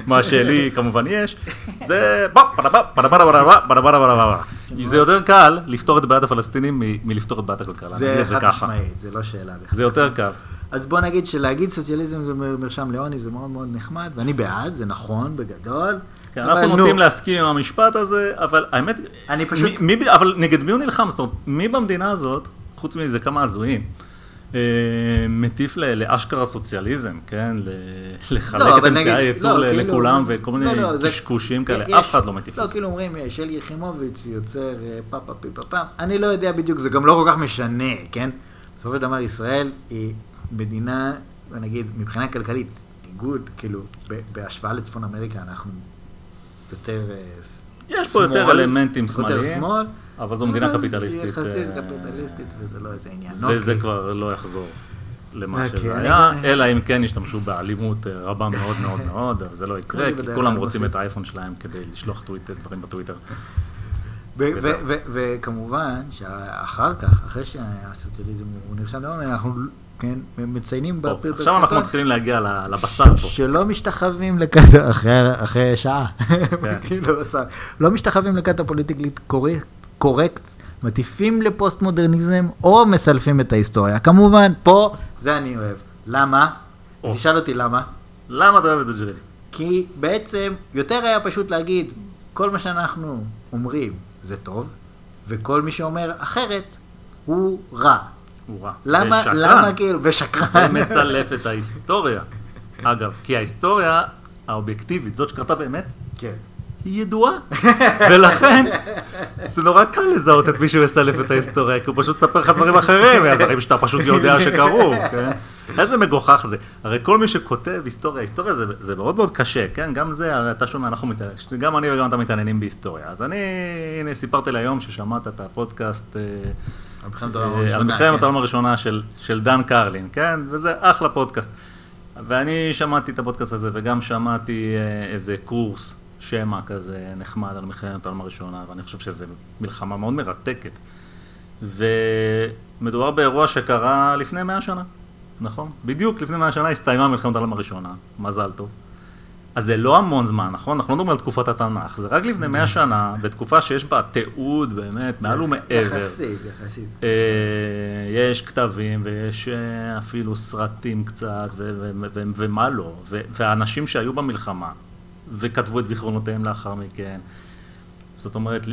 מה שלי כמובן יש, זה... זה יותר קל לפתור את בעיית הפלסטינים מלפתור את בעיית הכלכלה. זה חד. משמעית, זה לא שאלה בכלל. זה יותר קל. אז בוא נגיד שלהגיד סוציאליזם זה מרשם לעוני זה מאוד מאוד נחמד, ואני בעד, זה נכון בגדול. כן, אנחנו נו, נוטים להסכים עם המשפט הזה, אבל האמת, אני פשוט- מי, מי, אבל נגד מי הוא נלחם? זאת אומרת, מי במדינה הזאת, חוץ מזה כמה הזויים, אה, מטיף ל- לאשכרה סוציאליזם, כן? ל- לחלק לא, את אמצעי הייצור לא, כאילו- לכולם וכל מיני לא, לא, זה- קשקושים כאלה, יש- אף אחד לא מטיף לא, לזה. כאילו אומרים, אה, שלי יחימוביץ יוצר אה, פה פה פה פה פעם, אני לא יודע בדיוק, זה גם לא כל כך משנה, כן? בסופו של דבר ישראל היא מדינה, נגיד, מבחינה כלכלית, איגוד, כאילו, בהשוואה לצפון אמריקה אנחנו יותר אה, יש פה יותר אלמנטים שמאליים, שמאל, אבל זו מדינה קפיטליסטית. יחסית אה, קפיטליסטית, וזה לא איזה עניין. וזה אוקיי. כבר לא יחזור למה אוקיי, שזה אני- היה, אלא אם כן ישתמשו באלימות אה, רבה מאוד מאוד מאוד, אבל זה לא יקרה, כי כולם רוצים. את האייפון שלהם כדי לשלוח דברים בטוויטר. ו- וכמובן שאחר כך, אחרי שהסוציאליזם הוא נרשם אנחנו כן, מציינים טוב, בפרק עכשיו אנחנו מתחילים להגיע לבשר פה. שלא משתחווים לכת, אחרי, אחרי שעה, כן. כאילו. לא משתחווים לכת הפוליטיקלית קורקט, קורקט, מטיפים לפוסט מודרניזם או מסלפים את ההיסטוריה. כמובן, פה, זה אני אוהב. למה? או. תשאל אותי למה. למה אתה אוהב את זה, ג'רילי? כי בעצם יותר היה פשוט להגיד, כל מה שאנחנו אומרים זה טוב, וכל מי שאומר אחרת הוא רע. רע. למה, ושקרן. למה כאילו, ושקרן. ומסלף את ההיסטוריה. אגב, כי ההיסטוריה האובייקטיבית, זאת שקרתה באמת, כן. היא ידועה. ולכן, זה נורא קל לזהות את מי שמסלף את ההיסטוריה, כי הוא פשוט מספר לך דברים אחרים, מהדברים שאתה פשוט יודע שקרו, כן? איזה מגוחך זה. הרי כל מי שכותב היסטוריה, היסטוריה זה, זה מאוד מאוד קשה, כן? גם זה, הרי אתה שומע, אנחנו מתעניינים, גם אני וגם אתה מתעניינים בהיסטוריה. אז אני, הנה, סיפרתי לי היום ששמעת את הפודקאסט... אה, על מלחמת העולם אה, הראשונה, על מלחמת כן. העולם הראשונה של, של דן קרלין, כן? וזה אחלה פודקאסט. ואני שמעתי את הפודקאסט הזה, וגם שמעתי אה, איזה קורס שמע כזה נחמד על מלחמת העולם הראשונה, ואני חושב שזו מלחמה מאוד מרתקת. ומדובר באירוע שקרה לפני מאה שנה, נכון? בדיוק לפני מאה שנה הסתיימה מלחמת העולם הראשונה, מזל טוב. אז זה לא המון זמן, נכון? אנחנו לא מדברים על תקופת התנ"ך, זה רק לפני מאה שנה, בתקופה שיש בה תיעוד באמת מעל ומעבר. יחסית, יחסית. אה, יש כתבים ויש אה, אפילו סרטים קצת ו- ו- ו- ומה לא, ו- ואנשים שהיו במלחמה וכתבו את זיכרונותיהם לאחר מכן. זאת אומרת,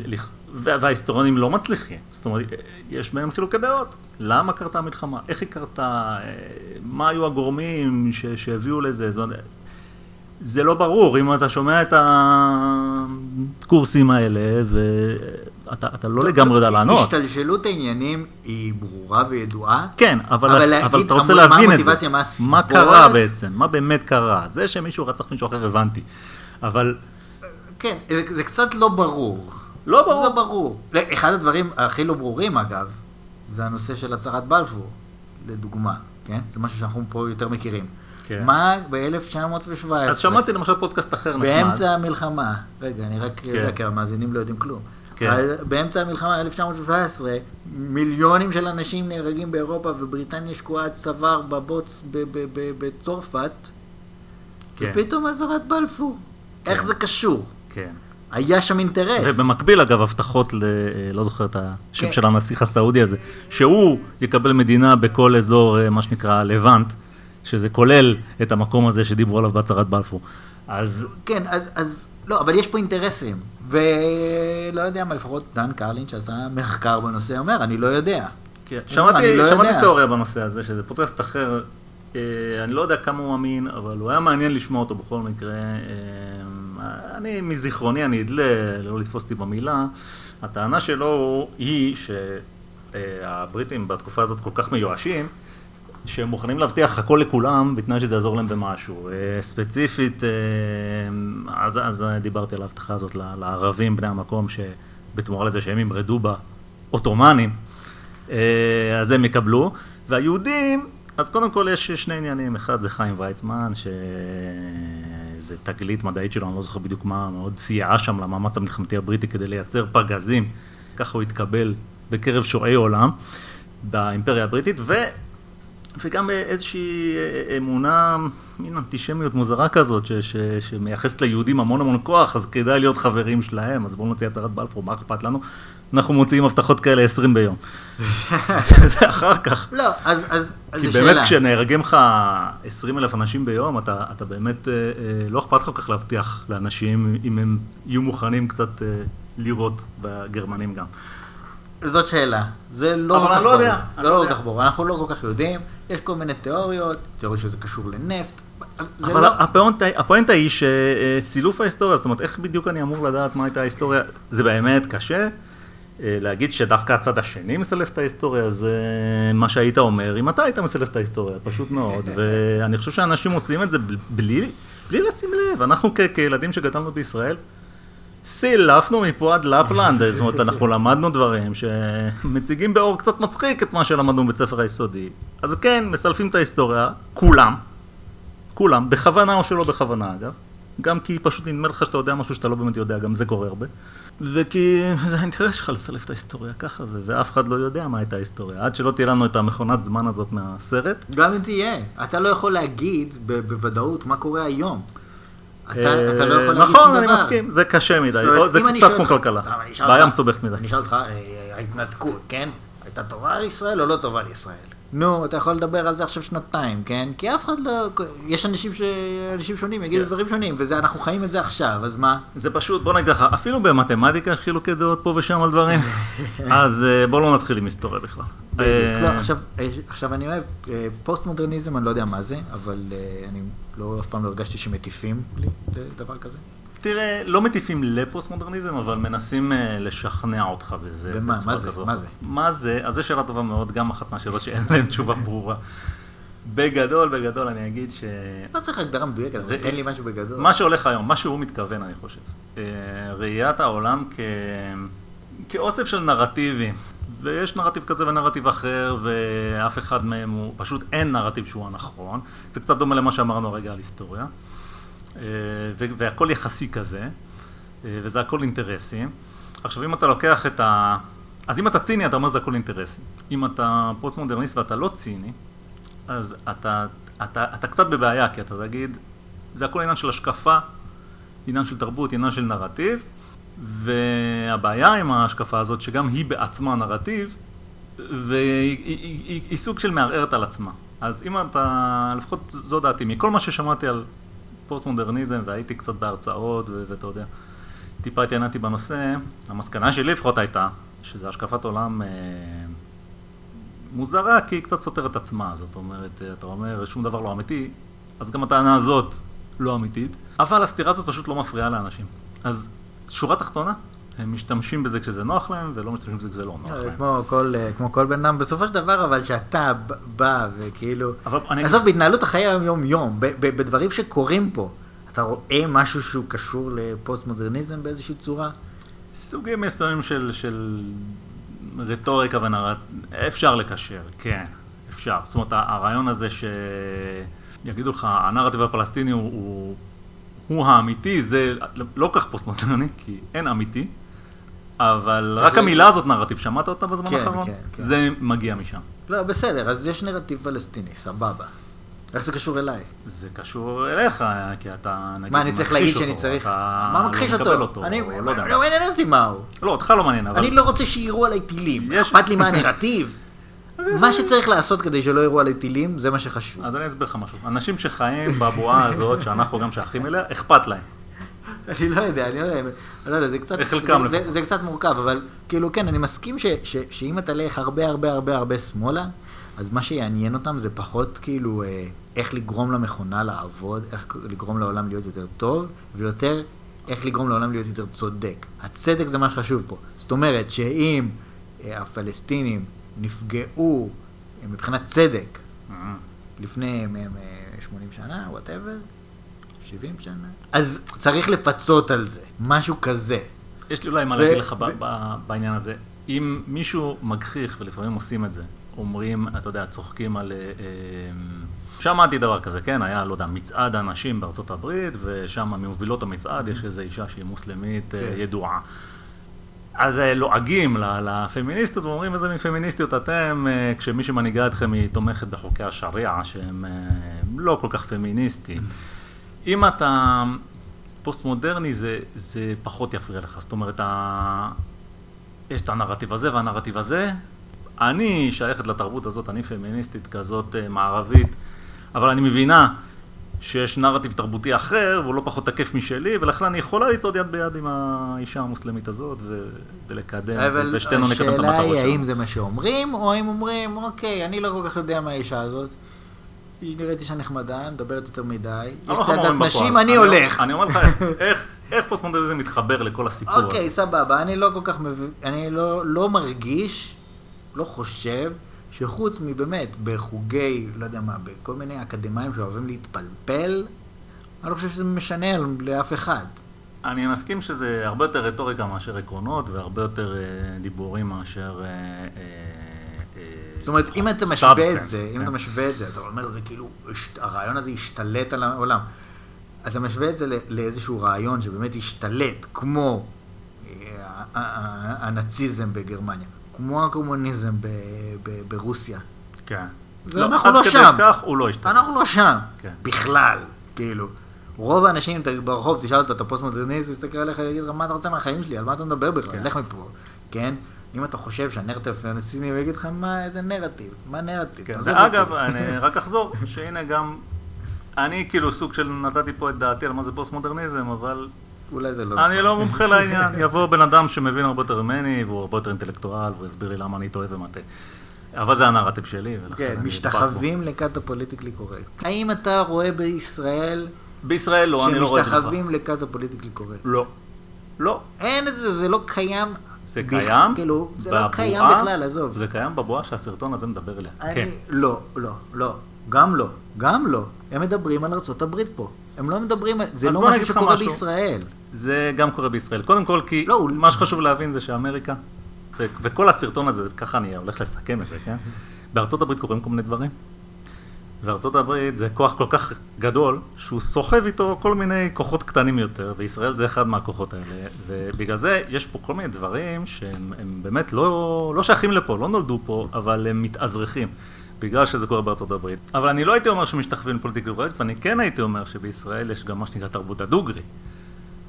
וההיסטוריונים לא מצליחים. זאת אומרת, יש בהם חילוקי דעות. למה קרתה המלחמה? איך היא קרתה? אה, מה היו הגורמים ש- שהביאו לזה? זאת אומרת, זה לא ברור, אם אתה שומע את הקורסים האלה, ואתה אתה לא לגמרי יודע לענות. השתלשלות העניינים היא ברורה וידועה. כן, אבל, אבל אבל, להגיד אתה רוצה להבין את זה. מה מה? קרה בעצם? מה באמת קרה? זה שמישהו רצח מישהו אחר הבנתי. אבל כן, זה, זה קצת לא ברור. לא ברור. לא ברור. אחד הדברים הכי לא ברורים, אגב, זה הנושא של הצהרת בלפור, לדוגמה, כן? זה משהו שאנחנו פה יותר מכירים. כן. מה ב-1917? אז שמעתי למשל פודקאסט אחר נחמד. באמצע המלחמה, רגע, אני רק, כן. כן. כי המאזינים לא יודעים כלום. כן. כן. באמצע המלחמה, 1917, מיליונים של אנשים נהרגים באירופה, ובריטניה שקועה עד צוואר בבוץ בצרפת, כן. ופתאום הצהרת בלפור. איך זה קשור? כן. היה שם אינטרס. ובמקביל, אגב, הבטחות ל... לא זוכר את השם כן. של הנסיך הסעודי הזה, שהוא יקבל מדינה בכל אזור, אה, מה שנקרא, לבנט, שזה כולל את המקום הזה שדיברו עליו בהצהרת בלפור. אז כן, אז, אז, לא, אבל יש פה אינטרסים. ולא יודע מה, לפחות דן קרלין שעשה מחקר בנושא אומר, אני לא יודע. כן, שמעתי, לא שמעתי יודע. תיאוריה בנושא הזה, שזה פודקאסט אחר, אה, אני לא יודע כמה הוא אמין, אבל הוא היה מעניין לשמוע אותו בכל מקרה. אה, אני, מזיכרוני, אני אדלה, לא לתפוס אותי במילה, הטענה שלו היא שהבריטים בתקופה הזאת כל כך מיואשים, שהם מוכנים להבטיח הכל לכולם, בתנאי שזה יעזור להם במשהו. אה, ספציפית, אה, אז, אז דיברתי על ההבטחה הזאת לערבים, בני המקום, שבתמורה לזה שהם ימרדו בעות'מאנים, אה, אז הם יקבלו. והיהודים, אז קודם כל יש שני עניינים, אחד זה חיים ויצמן, שזה תגלית מדעית שלו, אני לא זוכר בדיוק מה, מאוד סייעה שם למאמץ המלחמתי הבריטי כדי לייצר פגזים, ככה הוא התקבל בקרב שועי עולם באימפריה הבריטית, ו... וגם באיזושהי אה, אמונה, מין אנטישמיות מוזרה כזאת, ש, ש, שמייחסת ליהודים המון המון כוח, אז כדאי להיות חברים שלהם, אז בואו נוציא הצהרת בלפור, מה אכפת לנו? אנחנו מוציאים הבטחות כאלה 20 ביום. ואחר כך, לא, אז, אז, אז כי זו באמת שאלה. כשנהרגים לך 20 אלף אנשים ביום, אתה, אתה באמת, אה, אה, לא אכפת לך כל כך להבטיח לאנשים אם הם יהיו מוכנים קצת אה, לירות בגרמנים גם. זאת שאלה. זה לא אבל כל כך לא ברור. יודע, זה אני לא לא כל יודע. כך ברור. אנחנו לא כל כך יודעים. יש כל מיני תיאוריות, תיאוריות שזה קשור לנפט. זה אבל לא... הפואנטה, הפואנטה היא שסילוף ההיסטוריה, זאת אומרת, איך בדיוק אני אמור לדעת מה הייתה ההיסטוריה, זה באמת קשה. אה, להגיד שדווקא הצד השני מסלף את ההיסטוריה, זה מה שהיית אומר, אם אתה היית מסלף את ההיסטוריה, פשוט מאוד. ואני חושב שאנשים עושים את זה בלי, בלי לשים לב. אנחנו כילדים שגדלנו בישראל, סילפנו מפה עד לפלנד, זאת אומרת, אנחנו למדנו דברים שמציגים באור קצת מצחיק את מה שלמדנו בבית ספר היסודי. אז כן, מסלפים את ההיסטוריה, כולם, כולם, בכוונה או שלא בכוונה אגב. גם כי פשוט נדמה לך שאתה יודע משהו שאתה לא באמת יודע, גם זה קורה הרבה. וכי זה האינטרס שלך לסלף את ההיסטוריה, ככה זה, ואף אחד לא יודע מה הייתה ההיסטוריה. עד שלא תהיה לנו את המכונת זמן הזאת מהסרט. גם אם תהיה, אתה לא יכול להגיד בוודאות מה קורה היום. אתה, אה, לא יכול להגיד שום דבר. נכון, אני מסכים, זה קשה מדי, זה קצת כמו כלכלה. בעיה מסובכת מדי. אני אשאל אותך, אה, ההתנתקות, כן? הייתה טובה לישראל או לא טובה לישראל? נו, אתה יכול לדבר על זה עכשיו שנתיים, כן? כי אף אחד לא... יש אנשים, ש... אנשים שונים, יגידו כן. דברים שונים, וזה, אנחנו חיים את זה עכשיו, אז מה? זה פשוט, בוא נגיד לך, אפילו במתמטיקה יש חילוקי דעות פה ושם על דברים, אז אה, בוא לא נתחיל עם היסטוריה בכלל. בדיוק. לא, עכשיו, אה, עכשיו אני אוהב, אה, פוסט מודרניזם, אני לא יודע מה זה, אבל אני לא, אף פעם לא הרגשתי שמטיפים לי לדבר כזה. תראה, לא מטיפים לפוסט מודרניזם, אבל מנסים אה, לשכנע אותך בזה. במה? מה זה? כזאת. מה זה? מה זה? אז זו שאלה טובה מאוד, גם אחת מהשאלות שאין להן תשובה ברורה. בגדול, בגדול אני אגיד ש... לא צריך הגדרה מדויקת, אבל תן לי משהו בגדול. מה שהולך היום, מה שהוא מתכוון, אני חושב. אה, ראיית העולם כ... כאוסף של נרטיבים. ויש נרטיב כזה ונרטיב אחר, ואף אחד מהם הוא, פשוט אין נרטיב שהוא הנכון. זה קצת דומה למה שאמרנו הרגע על היסטוריה. אה, והכל יחסי כזה, אה, וזה הכל אינטרסים. עכשיו, אם אתה לוקח את ה... אז אם אתה ציני, אתה אומר זה הכל אינטרסים. אם אתה פוסט-מודרניסט ואתה לא ציני, אז אתה, אתה, אתה קצת בבעיה, כי אתה תגיד, זה הכל עניין של השקפה, עניין של תרבות, עניין של נרטיב, והבעיה עם ההשקפה הזאת, שגם היא בעצמה נרטיב, והיא היא, היא, היא, היא סוג של מערערת על עצמה. אז אם אתה, לפחות זו דעתי, מכל מה ששמעתי על פוסט-מודרניזם, והייתי קצת בהרצאות, ואתה יודע, טיפה התעניינתי בנושא, המסקנה שלי לפחות הייתה, שזו השקפת עולם אה, מוזרה, כי היא קצת סותרת עצמה. זאת אומרת, אה, אתה אומר, שום דבר לא אמיתי, אז גם הטענה הזאת לא אמיתית, אבל הסתירה הזאת פשוט לא מפריעה לאנשים. אז שורה תחתונה, הם משתמשים בזה כשזה נוח להם, ולא משתמשים בזה כשזה לא נוח אה, להם. כמו כל, אה, כמו כל בן אדם, בסופו של דבר, אבל שאתה בא וכאילו... עזוב, בהתנהלות החיי היום-יום, בדברים שקורים פה, אתה רואה משהו שהוא קשור לפוסט-מודרניזם באיזושהי צורה? סוגים מסוימים של, של רטוריקה ונרט... אפשר לקשר, כן, אפשר. זאת אומרת, הרעיון הזה שיגידו לך, הנרטיב הפלסטיני הוא, הוא, הוא האמיתי, זה לא כך פוסט-מודרני, כי אין אמיתי, אבל רק המילה הזאת נרטיב, שמעת אותה בזמן כן, האחרון? כן, כן. זה מגיע משם. לא, בסדר, אז יש נרטיב פלסטיני, סבבה. איך זה קשור אליי? זה קשור אליך, כי אתה נגיד מה, אני צריך מכחיש להגיד שאני צריך... אתה מה לא מכחיש מקבל אותו? אותו, אני... לא יודע. לא מעניין אותי מה הוא. לא, אותך לא מעניין, אבל... אני לא רוצה שיירו עליי טילים. אכפת לי מה הנרטיב. מה שצריך לעשות כדי שלא יראו עליי טילים, זה מה שחשוב. אז אני אסביר לך משהו. אנשים שחיים בבועה הזאת, שאנחנו גם שייכים אליה, אכפת להם. אני לא יודע, אני לא יודע, לא יודע, זה קצת, זה, זה. זה קצת מורכב, אבל כאילו כן, אני מסכים ש, ש, שאם אתה תלך הרבה הרבה הרבה הרבה שמאלה, אז מה שיעניין אותם זה פחות כאילו אה, איך לגרום למכונה לעבוד, איך לגרום לעולם להיות יותר טוב, ויותר איך לגרום לעולם להיות יותר צודק. הצדק זה מה שחשוב פה. זאת אומרת שאם אה, הפלסטינים נפגעו אה, מבחינת צדק לפני מ- מ- 80 שנה, וואטאבר, 70 שנה, אז צריך לפצות על זה, משהו כזה. יש לי אולי מה להגיד לך בעניין הזה. אם מישהו מגחיך, ולפעמים עושים את זה, אומרים, אתה יודע, צוחקים על... אה, אה, שמעתי דבר כזה, כן, היה, לא יודע, מצעד הנשים בארצות הברית, ושם ממובילות המצעד יש איזו אישה שהיא מוסלמית אה, כן. ידועה. אז לועגים לפמיניסטיות ואומרים איזה מין פמיניסטיות אתם, כשמי שמנהיגה אתכם היא תומכת בחוקי השריעה שהם לא כל כך פמיניסטיים. אם אתה פוסט מודרני זה, זה פחות יפריע לך, זאת אומרת, ה... יש את הנרטיב הזה והנרטיב הזה. אני שייכת לתרבות הזאת, אני פמיניסטית כזאת אה, מערבית, אבל אני מבינה שיש נרטיב תרבותי אחר, והוא לא פחות תקף משלי, ולכן אני יכולה לצעוד יד ביד עם האישה המוסלמית הזאת, ו... ולקדם, אבל ושתינו נקדם את השאלה המטרות היא האם שלנו. זה מה שאומרים, או האם אומרים, אוקיי, אני לא כל כך יודע מה האישה הזאת. היא נראית אישה נחמדה, מדברת יותר מדי, יש צעדת נשים. אני הולך. אני אומר לך איך- פוסט-מודרניזם מתחבר לכל הסיפור הזה. אוקיי, סבבה, אני לא כל כך מבין, אני לא, לא מרגיש, לא חושב, שחוץ מבאמת בחוגי, לא יודע מה, בכל מיני אקדמאים שאוהבים להתפלפל, אני לא חושב שזה משנה לאף אחד. אני מסכים שזה הרבה יותר רטוריקה מאשר עקרונות, והרבה יותר אה, דיבורים מאשר... אה, אה, אומרת, אם אתה משווה את זה, אם כן. אתה משווה את זה, אתה אומר, זה כאילו, הרעיון הזה השתלט על העולם. אתה משווה את זה לאיזשהו רעיון שבאמת השתלט, כמו אה, הנאציזם בגרמניה, כמו הקומוניזם ברוסיה. כן. זה אנחנו לא עד כדי שם. כך הוא לא השתנה. אנחנו לא שם, כן. בכלל, כאילו. רוב האנשים ברחוב, תשאל אותו, אתה פוסט-מודרניסט, הוא יסתכל עליך ויגיד לך, מה אתה רוצה מהחיים שלי? על מה אתה מדבר בכלל? כן. לך מפה, כן? אם אתה חושב שהנרטיב הפלסטיני, הוא יגיד לך, מה, איזה נרטיב? מה נרטיב? כן, תעזוב אותי." אני רק אחזור, שהנה גם, אני כאילו סוג של נתתי פה את דעתי על מה זה פוסט-מודרניזם, אבל אולי זה לא אני לא מומחה לעניין. יבוא בן אדם שמבין הרבה יותר ממני, והוא הרבה יותר אינטלקטואל, והוא יסביר לי למה אני טועה ומטעה. אבל זה הנרטיב שלי, ולכן כן, אני. משתחווים לכת ה politically correct. האם אתה רואה בישראל בישראל לא, אני לא רואה את זה בכלל. שמשתחווים לכת ה politically correct? לא. לא. אין את זה, זה לא קיים. זה קיים כאילו, זה לא קיים בכלל, עזוב. זה קיים בבועה שהסרטון הזה מדבר אליה. אני- כן. לא, לא, לא. גם לא. גם לא. הם מדברים על ארצות הברית פה. הם לא מדברים על... זה לא משהו שקורה. בישראל. זה גם קורה בישראל. קודם כל, כי לא, מה שחשוב להבין זה שאמריקה, וכל הסרטון הזה, ככה אני הולך לסכם את זה, כן? בארצות הברית קורים כל מיני דברים. וארצות הברית זה כוח כל כך גדול, שהוא סוחב איתו כל מיני כוחות קטנים יותר, וישראל זה אחד מהכוחות האלה. ובגלל זה יש פה כל מיני דברים שהם הם באמת לא, לא שייכים לפה, לא נולדו פה, אבל הם מתאזרחים. בגלל שזה קורה בארצות הברית. אבל אני לא הייתי אומר שמשתחווים לפוליטיקלי קורקט, ואני כן הייתי אומר שבישראל יש גם מה שנקרא תרבות הדוגרי.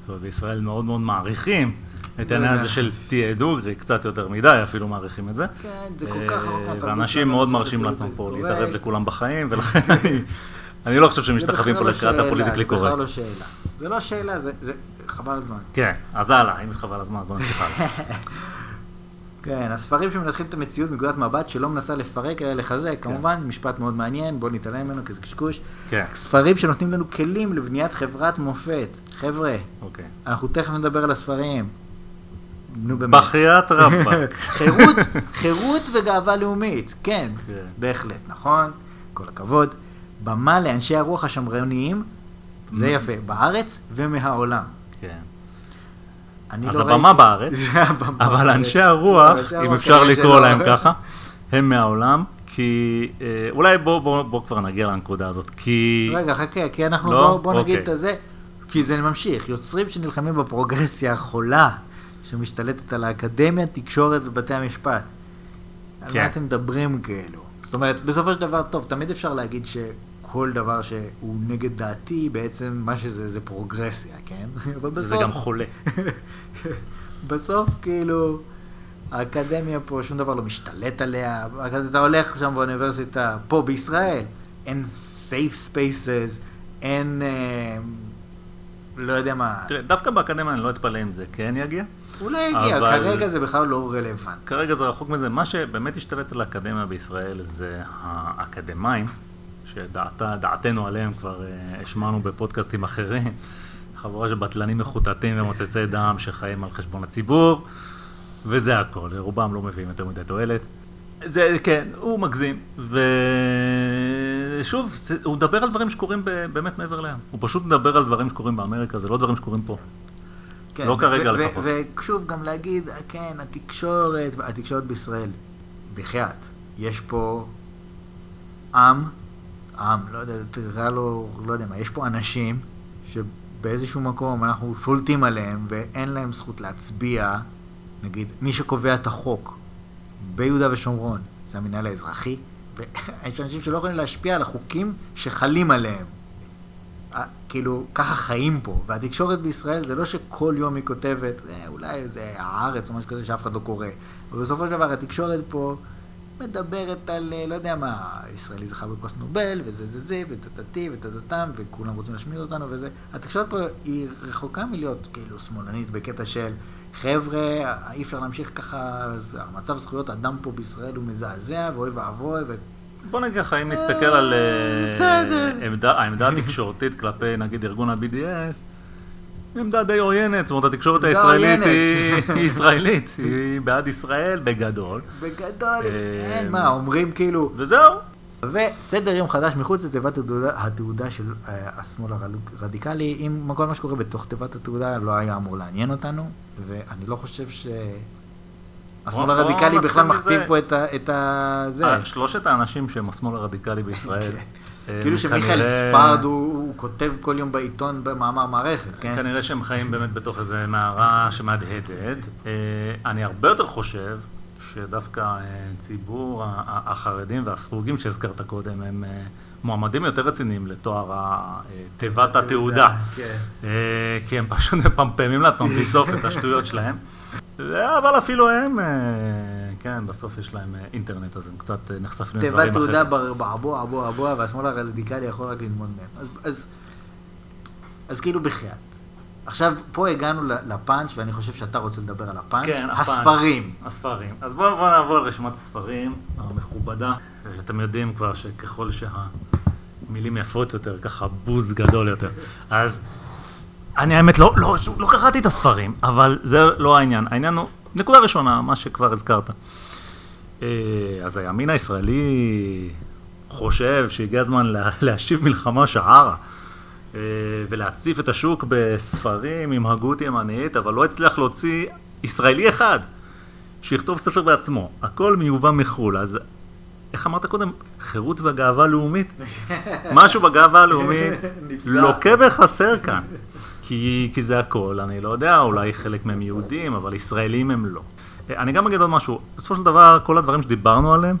ובישראל מאוד מאוד מעריכים את העניין הזה של תהיה דוגרי, קצת יותר מדי אפילו מעריכים את זה. כן, זה כל כך אה, מהתרבות ואנשים שלנו, מאוד מרשים לעצמם פה להתערב קורקט. לכולם בחיים, ולכן אני- לא חושב שמשתחווים פה זה לקראת לא הפוליטיקלי שאלה, זה בכלל קורקט. לא שאלה. זה לא שאלה, זה חבל הזמן. כן, אז הלאה, אם זה חבל הזמן, בוא נמשיך הלאה. כן, הספרים שמנתחים את המציאות מנקודת מבט שלא מנסה לפרק אלא לחזק, כמובן, משפט מאוד מעניין, בוא נתעלם ממנו כי זה קשקוש. כן, ספרים שנותנים לנו כלים לבניית חברת מופת. חבר'ה, אוקיי. אנחנו תכף נדבר על הספרים. נו באמת. בחייאת רבאק. חירות, חירות וגאווה לאומית, כן, כן. בהחלט, נכון, כל הכבוד. במה לאנשי הרוח השמרניים, זה יפה, בארץ ומהעולם. כן. אז לא הבמה ראיתי- בארץ, זה הבמה אבל בארץ. אנשי הרוח, אם אפשר לקרוא. להם ככה, הם מהעולם, כי אה, אולי בוא, בוא, בוא כבר נגיע לנקודה הזאת, כי... רגע, חכה, כי אנחנו, לא? בוא, בוא נגיד אוקיי. את הזה, כי זה ממשיך. יוצרים שנלחמים בפרוגרסיה החולה, שמשתלטת על האקדמיה, תקשורת ובתי המשפט. על כן. מה אתם מדברים כאילו? זאת אומרת, בסופו של דבר, טוב, תמיד אפשר להגיד שכל דבר שהוא נגד דעתי, בעצם מה שזה זה פרוגרסיה, כן? אבל בסוף... זה גם חולה. בסוף, כאילו, האקדמיה פה, שום דבר לא משתלט עליה. אתה הולך שם באוניברסיטה, פה בישראל, אין safe spaces, אין, אה, לא יודע מה, תראה, דווקא באקדמיה אני לא אתפלא אם זה כן יגיע. אולי יגיע, אבל- כרגע זה בכלל לא רלוונטי. כרגע זה רחוק מזה. מה שבאמת השתלט על האקדמיה בישראל זה האקדמאים, שדעתנו עליהם כבר אה, השמענו בפודקאסטים אחרים. חבורה של בטלנים מחוטטים ומוצצי דם שחיים על חשבון הציבור, וזה הכל. רובם לא מביאים יותר מדי תועלת. זה, כן, הוא מגזים, ושוב, זה, הוא מדבר על דברים שקורים ב, באמת מעבר לים. הוא פשוט מדבר על דברים שקורים באמריקה, זה לא דברים שקורים פה. כן, לא כרגע לפחות. ושוב, גם להגיד, כן, התקשורת, התקשורת בישראל, בחייאת, יש פה עם, עם, לא יודע, תקרא לו, לא יודע מה, יש פה אנשים שבאיזשהו מקום אנחנו שולטים עליהם ואין להם זכות להצביע, נגיד, מי שקובע את החוק ביהודה ושומרון זה המינהל האזרחי, ויש אנשים שלא יכולים להשפיע על החוקים שחלים עליהם. אה, כאילו, ככה חיים פה, והתקשורת בישראל זה לא שכל יום היא כותבת, אה, אולי זה הארץ או משהו כזה שאף אחד לא קורא, אבל בסופו של דבר התקשורת פה מדברת על, אה, לא יודע מה, ישראלי זכה בפרס נובל, וזה זה זה, וטטטי, וטטטם, וכולם רוצים להשמיד אותנו וזה. התקשורת פה היא רחוקה מלהיות כאילו שמאלנית בקטע של, חבר'ה, אי אפשר להמשיך ככה, אז המצב זכויות אדם פה בישראל הוא מזעזע, ואוי ואבוי, ו... בוא נגיד לך, אם נסתכל על אה, העמדה התקשורתית כלפי נגיד ארגון ה-BDS, עמדה די עוינת, זאת אומרת, התקשורת הישראלית. היא ישראלית, היא בעד ישראל בגדול. בגדול, אה, אין מה, אומרים כאילו... וזהו. וסדר יום חדש מחוץ לתיבת התעודה, של אה, השמאל הרדיקלי, עם כל מה שקורה בתוך תיבת התעודה לא היה אמור לעניין אותנו, ואני לא חושב ש... השמאל הרדיקלי בכלל מכתיב. פה את ה... אה, שלושת האנשים שהם השמאל הרדיקלי בישראל. אה, כאילו שמיכאל ספרד הוא, כותב כל יום בעיתון במאמר מערכת, כן? כנראה שהם חיים באמת בתוך איזה מערה שמהדהדת. אה, אני הרבה יותר חושב שדווקא אה, ציבור החרדים והסרוגים שהזכרת קודם, הם מועמדים יותר רציניים לתואר תיבת התעודה. כן. כי הם פשוט מפמפמים לעצמם בלי סוף את השטויות שלהם. אבל אפילו הם, אה, כן, בסוף יש להם אה, אינטרנט, אז הם קצת אה, נחשפים לדברים תיבת אחרים. תעודה בר- בעבוע, עבוע, עבוע, והשמאל הרדיקלי יכול רק ללמוד מהם. אז, אז, אז כאילו בחייאת. עכשיו, פה הגענו לפאנץ', ואני חושב שאתה רוצה לדבר על הפאנץ'. כן, הפאנץ'. הספרים. הספרים. אז בואו בוא נעבור על רשימת הספרים המכובדה. אתם יודעים כבר שככל שהמילים יפות יותר, ככה בוז גדול יותר. אז אני האמת לא, לא, לא קראתי את הספרים, אבל זה לא העניין. העניין הוא, נקודה ראשונה, מה שכבר הזכרת. אה, אז הימין הישראלי חושב שהגיע הזמן לה, להשיב מלחמה שערה. אה, ולהציף את השוק בספרים עם הגות ימנית, אבל לא הצליח להוציא ישראלי אחד שיכתוב ספר בעצמו. הכל מיובא מחו"ל, אז איך אמרת קודם? חירות וגאווה לאומית? משהו בגאווה הלאומית. לוקה וחסר כאן. כי, כי זה הכל, אני לא יודע, אולי חלק מהם יהודים, אבל ישראלים הם לא. אני גם אגיד עוד משהו, בסופו של דבר, כל הדברים שדיברנו עליהם,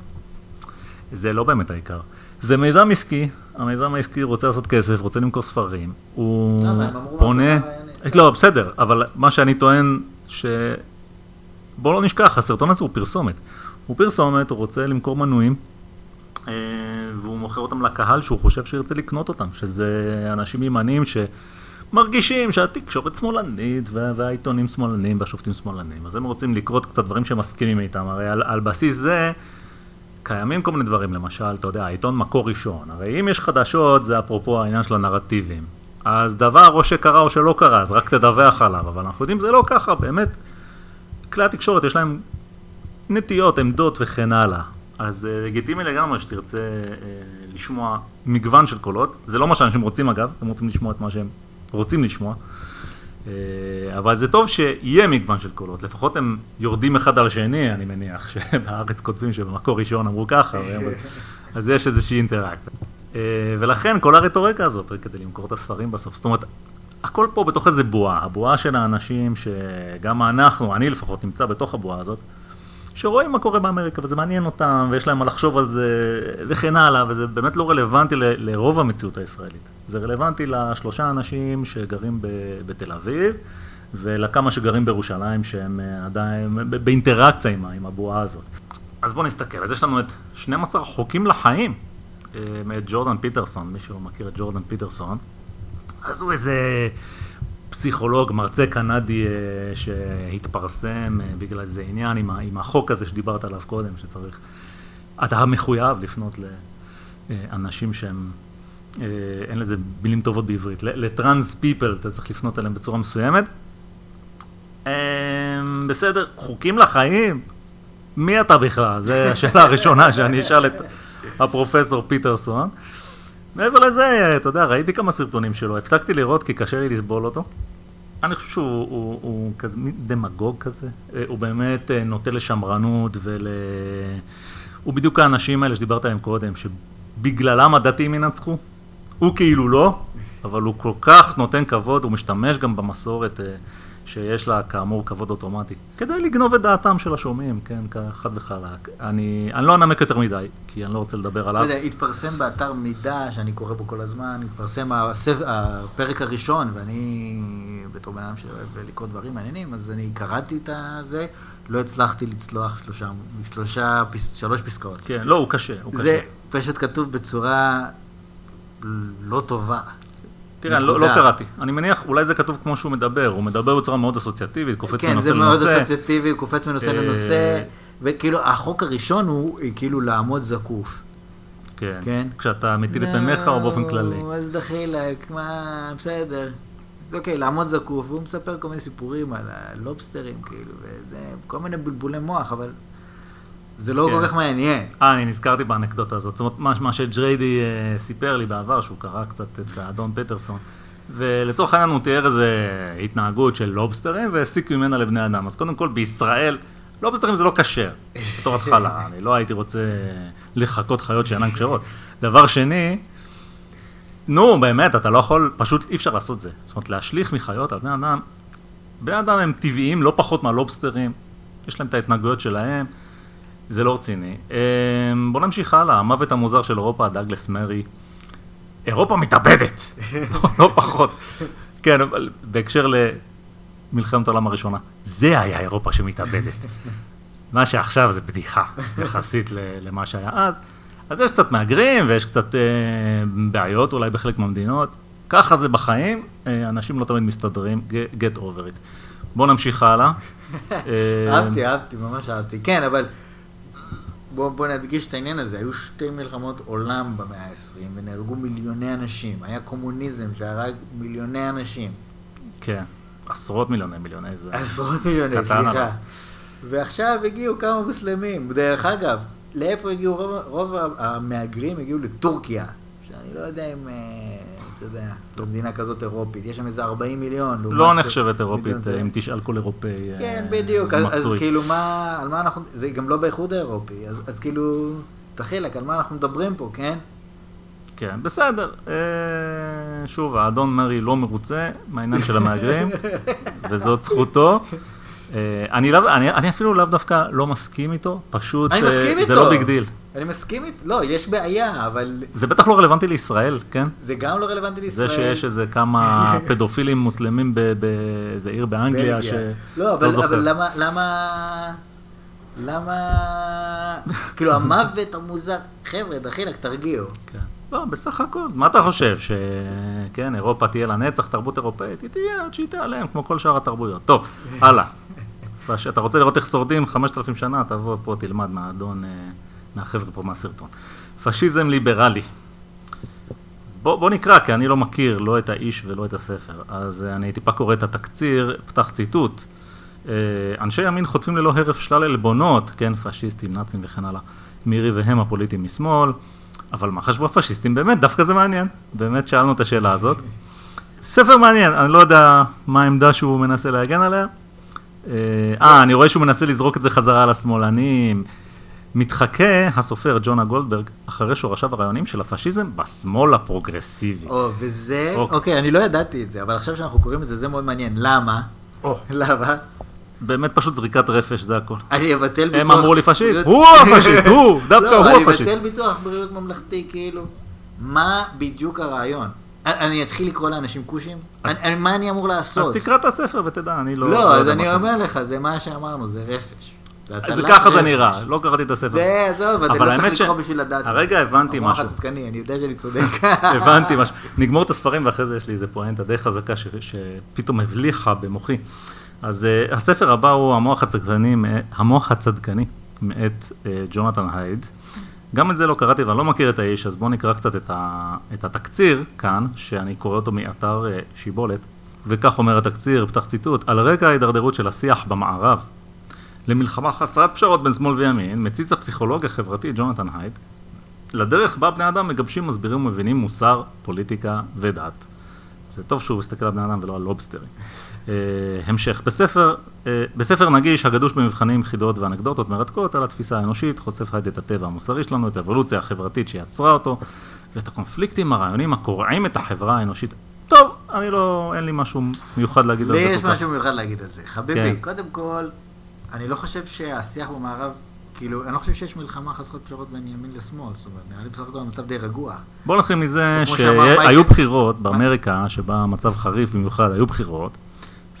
זה לא באמת העיקר. זה מיזם עסקי, המיזם העסקי רוצה לעשות כסף, רוצה למכור ספרים. הוא פונה... לא, בסדר, אבל מה שאני טוען, ש... בואו לא נשכח, הסרטון הזה הוא פרסומת. הוא פרסומת, הוא רוצה למכור מנויים, אה, והוא מוכר אותם לקהל שהוא חושב שירצה לקנות אותם, שזה אנשים ימניים שמרגישים שהתקשורת שמאלנית, וה- והעיתונים שמאלנים, והשופטים שמאלנים. אז הם רוצים לקרות קצת דברים שהם מסכימים איתם. הרי על, על בסיס זה... קיימים כל מיני דברים, למשל, אתה יודע, העיתון מקור ראשון. הרי אם יש חדשות, זה אפרופו העניין של הנרטיבים. אז דבר או שקרה או שלא קרה, אז רק תדווח עליו. אבל אנחנו יודעים, זה לא ככה, באמת. כלי התקשורת, יש להם נטיות, עמדות וכן הלאה. אז אה, לגיטימי לגמרי שתרצה אה, לשמוע מגוון של קולות. זה לא מה שאנשים רוצים אגב, הם רוצים לשמוע את מה שהם רוצים לשמוע. אה, אבל זה טוב שיהיה מגוון של קולות, לפחות הם יורדים אחד על השני, אני מניח, שבארץ כותבים שבמקור ראשון אמרו ככה, אז יש איזושהי אינטראקציה. אה, ולכן כל הרטוריקה הזאת, כדי למכור את הספרים בסוף, זאת אומרת, הכל פה בתוך איזה בועה, הבועה של האנשים שגם אנחנו, אני לפחות נמצא בתוך הבועה הזאת, שרואים מה קורה באמריקה וזה מעניין אותם ויש להם מה לחשוב על זה וכן הלאה וזה באמת לא רלוונטי ל- לרוב המציאות הישראלית. זה רלוונטי לשלושה אנשים שגרים ב- בתל אביב ולכמה שגרים בירושלים שהם אה, עדיין באינטראקציה עם, עם הבועה הזאת. אז בואו נסתכל, אז יש לנו את 12 חוקים לחיים אה, מאת ג'ורדן פיטרסון, מי שלא מכיר את ג'ורדן פיטרסון. אז הוא איזה פסיכולוג, מרצה קנדי אה, שהתפרסם אה, בגלל איזה עניין עם, החוק הזה שדיברת עליו קודם, שצריך... אתה מחויב לפנות לאנשים שהם, אה, אין לזה מילים טובות בעברית, לטרנס פיפל, אתה צריך לפנות אליהם בצורה מסוימת. בסדר, חוקים לחיים? מי אתה בכלל? זו השאלה הראשונה שאני אשאל את הפרופסור פיטרסון. מעבר לזה, אתה יודע, ראיתי כמה סרטונים שלו, הפסקתי לראות כי קשה לי לסבול אותו. אני חושב שהוא הוא, הוא כזה דמגוג כזה, אה, הוא באמת אה, נוטה לשמרנות ול... הוא בדיוק האנשים האלה שדיברת עליהם קודם, שבגללם הדתיים ינצחו. הוא כאילו לא, אבל הוא כל כך נותן כבוד, הוא משתמש גם במסורת אה, שיש לה כאמור כבוד אוטומטי, כדי לגנוב את דעתם של השומעים, כן, חד וחלק. אני, אני לא אנמק יותר מדי, כי אני לא רוצה לדבר לא עליו. יודע, התפרסם באתר מידע, שאני קורא בו כל הזמן, התפרסם הספר- הפרק הראשון, ואני בתור בן אדם שאוהב לקרוא דברים מעניינים, אז אני קראתי את הזה, לא הצלחתי לצלוח שלושה, שלושה, פס- שלוש פסקאות. כן, לא, הוא קשה, הוא קשה. זה פשוט כתוב בצורה לא טובה. תראה, לא, לא. קראתי. אני מניח, אולי זה כתוב כמו שהוא מדבר, הוא מדבר בצורה מאוד אסוציאטיבית, קופץ כן, מנושא זה מאוד לנושא. אסוציאטיבי, הוא קופץ מנושא אה, לנושא, וכאילו, החוק הראשון הוא כאילו לעמוד זקוף. כן. כן. כשאתה מטיל את מימיך או באופן כללי. נו, אז דחילק, מה, בסדר. אוקיי, לעמוד זקוף, והוא מספר כל מיני סיפורים על הלובסטרים, כאילו, וזה, כל מיני בלבולי מוח, אבל זה לא כן. כל כך מעניין. אה, אני נזכרתי באנקדוטה הזאת. זאת אומרת, מה, שג'ריידי אה, סיפר לי בעבר, שהוא קרא קצת את האדון פטרסון, ולצורך העניין הוא תיאר איזה התנהגות של לובסטרים והסיק ממנה לבני אדם. אז קודם כל, בישראל, לובסטרים זה לא כשר, בתור התחלה. אני לא הייתי רוצה לחכות חיות שאינן כשרות. דבר שני, נו, באמת, אתה לא יכול, פשוט אי אפשר לעשות זה. זאת אומרת, להשליך מחיות על בני אדם, בני אדם הם טבעיים לא פחות מהלובסטרים, יש להם את ההתנהגויות שלהם. זה לא רציני. אמ, בוא נמשיך הלאה, המוות המוזר של אירופה, דאגלס מרי. אירופה מתאבדת, לא פחות. כן, אבל בהקשר למלחמת העולם הראשונה, זה היה אירופה שמתאבדת. מה שעכשיו זה בדיחה, יחסית למה שהיה אז. אז יש קצת מהגרים ויש קצת אה, בעיות אולי בחלק מהמדינות. ככה זה בחיים, אה, אנשים לא תמיד מסתדרים, Get- over it. בואו נמשיך הלאה. אה, אהבתי, אהבתי, ממש אהבתי. כן, אבל בוא, בוא נדגיש את העניין הזה. היו שתי מלחמות עולם במאה ה-20, ונהרגו מיליוני אנשים. היה קומוניזם שהרג מיליוני אנשים. כן, עשרות מיליוני מיליוני זה... עשרות מיליוני, סליחה. ועכשיו הגיעו כמה מוסלמים. דרך אגב, לאיפה הגיעו? רוב, רוב המהגרים הגיעו לטורקיה, שאני לא יודע אם, אה, אתה יודע, זו מדינה כזאת אירופית. יש שם איזה 40 מיליון. לא נחשבת אירופית, אם תשאל כל אירופאי אה, כן, בדיוק, אז, מצוי. כאילו מה, על מה אנחנו, זה גם לא באיחוד האירופי, אז, כאילו, תכל'ס, על מה אנחנו מדברים פה, כן? כן, בסדר. אה, שוב, האדון מרי לא מרוצה מהעניין של המהגרים, וזאת זכותו. אה, אני, לאו- אני, אני אפילו לאו דווקא לא מסכים איתו, פשוט אני מסכים איתו. זה לא big deal. אני מסכים איתו, לא, יש בעיה, אבל זה בטח לא רלוונטי לישראל, כן? זה גם לא רלוונטי לישראל. זה שיש איזה כמה פדופילים מוסלמים באיזה עיר באנגליה, ש... לא, אבל, זוכר. אבל למה, למה, למה, כאילו המוות המוזר, חבר'ה, דחילק, תרגיעו. כן. לא, בסך הכל, מה אתה חושב? שכן, אירופה תהיה לנצח תרבות אירופאית? היא תהיה עד שהיא תיעלם, כמו כל שאר התרבויות. טוב, הלאה. אתה רוצה לראות איך שורדים 5,000 שנה, תבוא פה, תלמד מהאדון, אה, מהחבר'ה פה מהסרטון. פשיזם ליברלי. בוא, בוא נקרא, כי אני לא מכיר לא את האיש ולא את הספר. אז אה, אני טיפה קורא את התקציר, פתח ציטוט. אה, אנשי ימין חוטפים ללא הרף שלל עלבונות, כן, פשיסטים, נאצים וכן הלאה, מיריביהם הפוליטיים משמאל, אבל מה חשבו הפשיסטים? באמת, דווקא זה מעניין. באמת שאלנו את השאלה הזאת. ספר מעניין, אני לא יודע מה העמדה שהוא מנסה להגן עליה. אה, אה, אני רואה שהוא מנסה לזרוק את זה חזרה על השמאלנים. מתחכה הסופר ג'ונה גולדברג אחרי שורשיו הרעיונים של הפשיזם בשמאל הפרוגרסיבי. או, וזה, אוקיי. אוקיי, אני לא ידעתי את זה, אבל עכשיו שאנחנו קוראים את זה, זה מאוד מעניין. למה? או. למה? באמת פשוט זריקת רפש, זה הכל. אני אבטל ביטוח... הם אמרו לי פשיסט, הוא הפשיסט, הוא, דווקא לא, הוא הפשיסט. אני אבטל ביטוח בריאות ממלכתי, כאילו. מה בדיוק הרעיון? אני- אתחיל לקרוא לאנשים כושים? מה אני אמור לעשות? אז תקרא את הספר ותדע, אני לא... לא, אז יודע אני אומר לך, זה מה שאמרנו, זה רפש. אז הטלת ככה זה. נראה, לא קראתי את הספר. זה, עזוב, אתה לא צריך לקרוא בשביל לדעת. הרגע הבנתי המוח משהו. הצדקני, אני יודע שאני צודק. הבנתי משהו. נגמור את הספרים ואחרי זה יש לי איזה פואנטה די חזקה שפתאום הבליחה במוחי. אז uh, הספר הבא הוא המוח הצדקני, מאת- המוח הצדקני, מאת uh, ג'ונתן הייד. גם את זה לא קראתי ואני לא מכיר את האיש, אז בואו נקרא קצת את, ה, את התקציר כאן, שאני קורא אותו מאתר uh, שיבולת, וכך אומר התקציר, פתח ציטוט, על רקע ההידרדרות של השיח במערב למלחמה חסרת פשרות בין שמאל וימין, מציץ הפסיכולוג החברתי ג'ונתן הייד, לדרך בה בני אדם מגבשים, מסבירים ומבינים מוסר, פוליטיקה ודת. זה טוב שהוא מסתכל על בני אדם ולא על לובסטרים. Uh, המשך, בספר, uh, בספר נגיש הגדוש במבחנים, חידות ואנקדוטות מרתקות על התפיסה האנושית, חושף הייד את הטבע המוסרי שלנו, את האבולוציה החברתית שיצרה אותו, ואת הקונפליקטים הרעיונים הקורעים את החברה האנושית. טוב, אני לא, אין לי משהו מיוחד להגיד על לי זה. יש כל כך. משהו מיוחד להגיד על זה. חביבי, כן. קודם כל, אני לא חושב שהשיח במערב, כאילו, אני לא חושב שיש מלחמה חסרת פשרות בין ימין לשמאל, זאת אומרת, נראה לי בסך הכל המצב די רגוע. בוא נתחיל מזה שהיו בחירות באמריקה, שבה המצב חריף במיוחד, היו בחירות,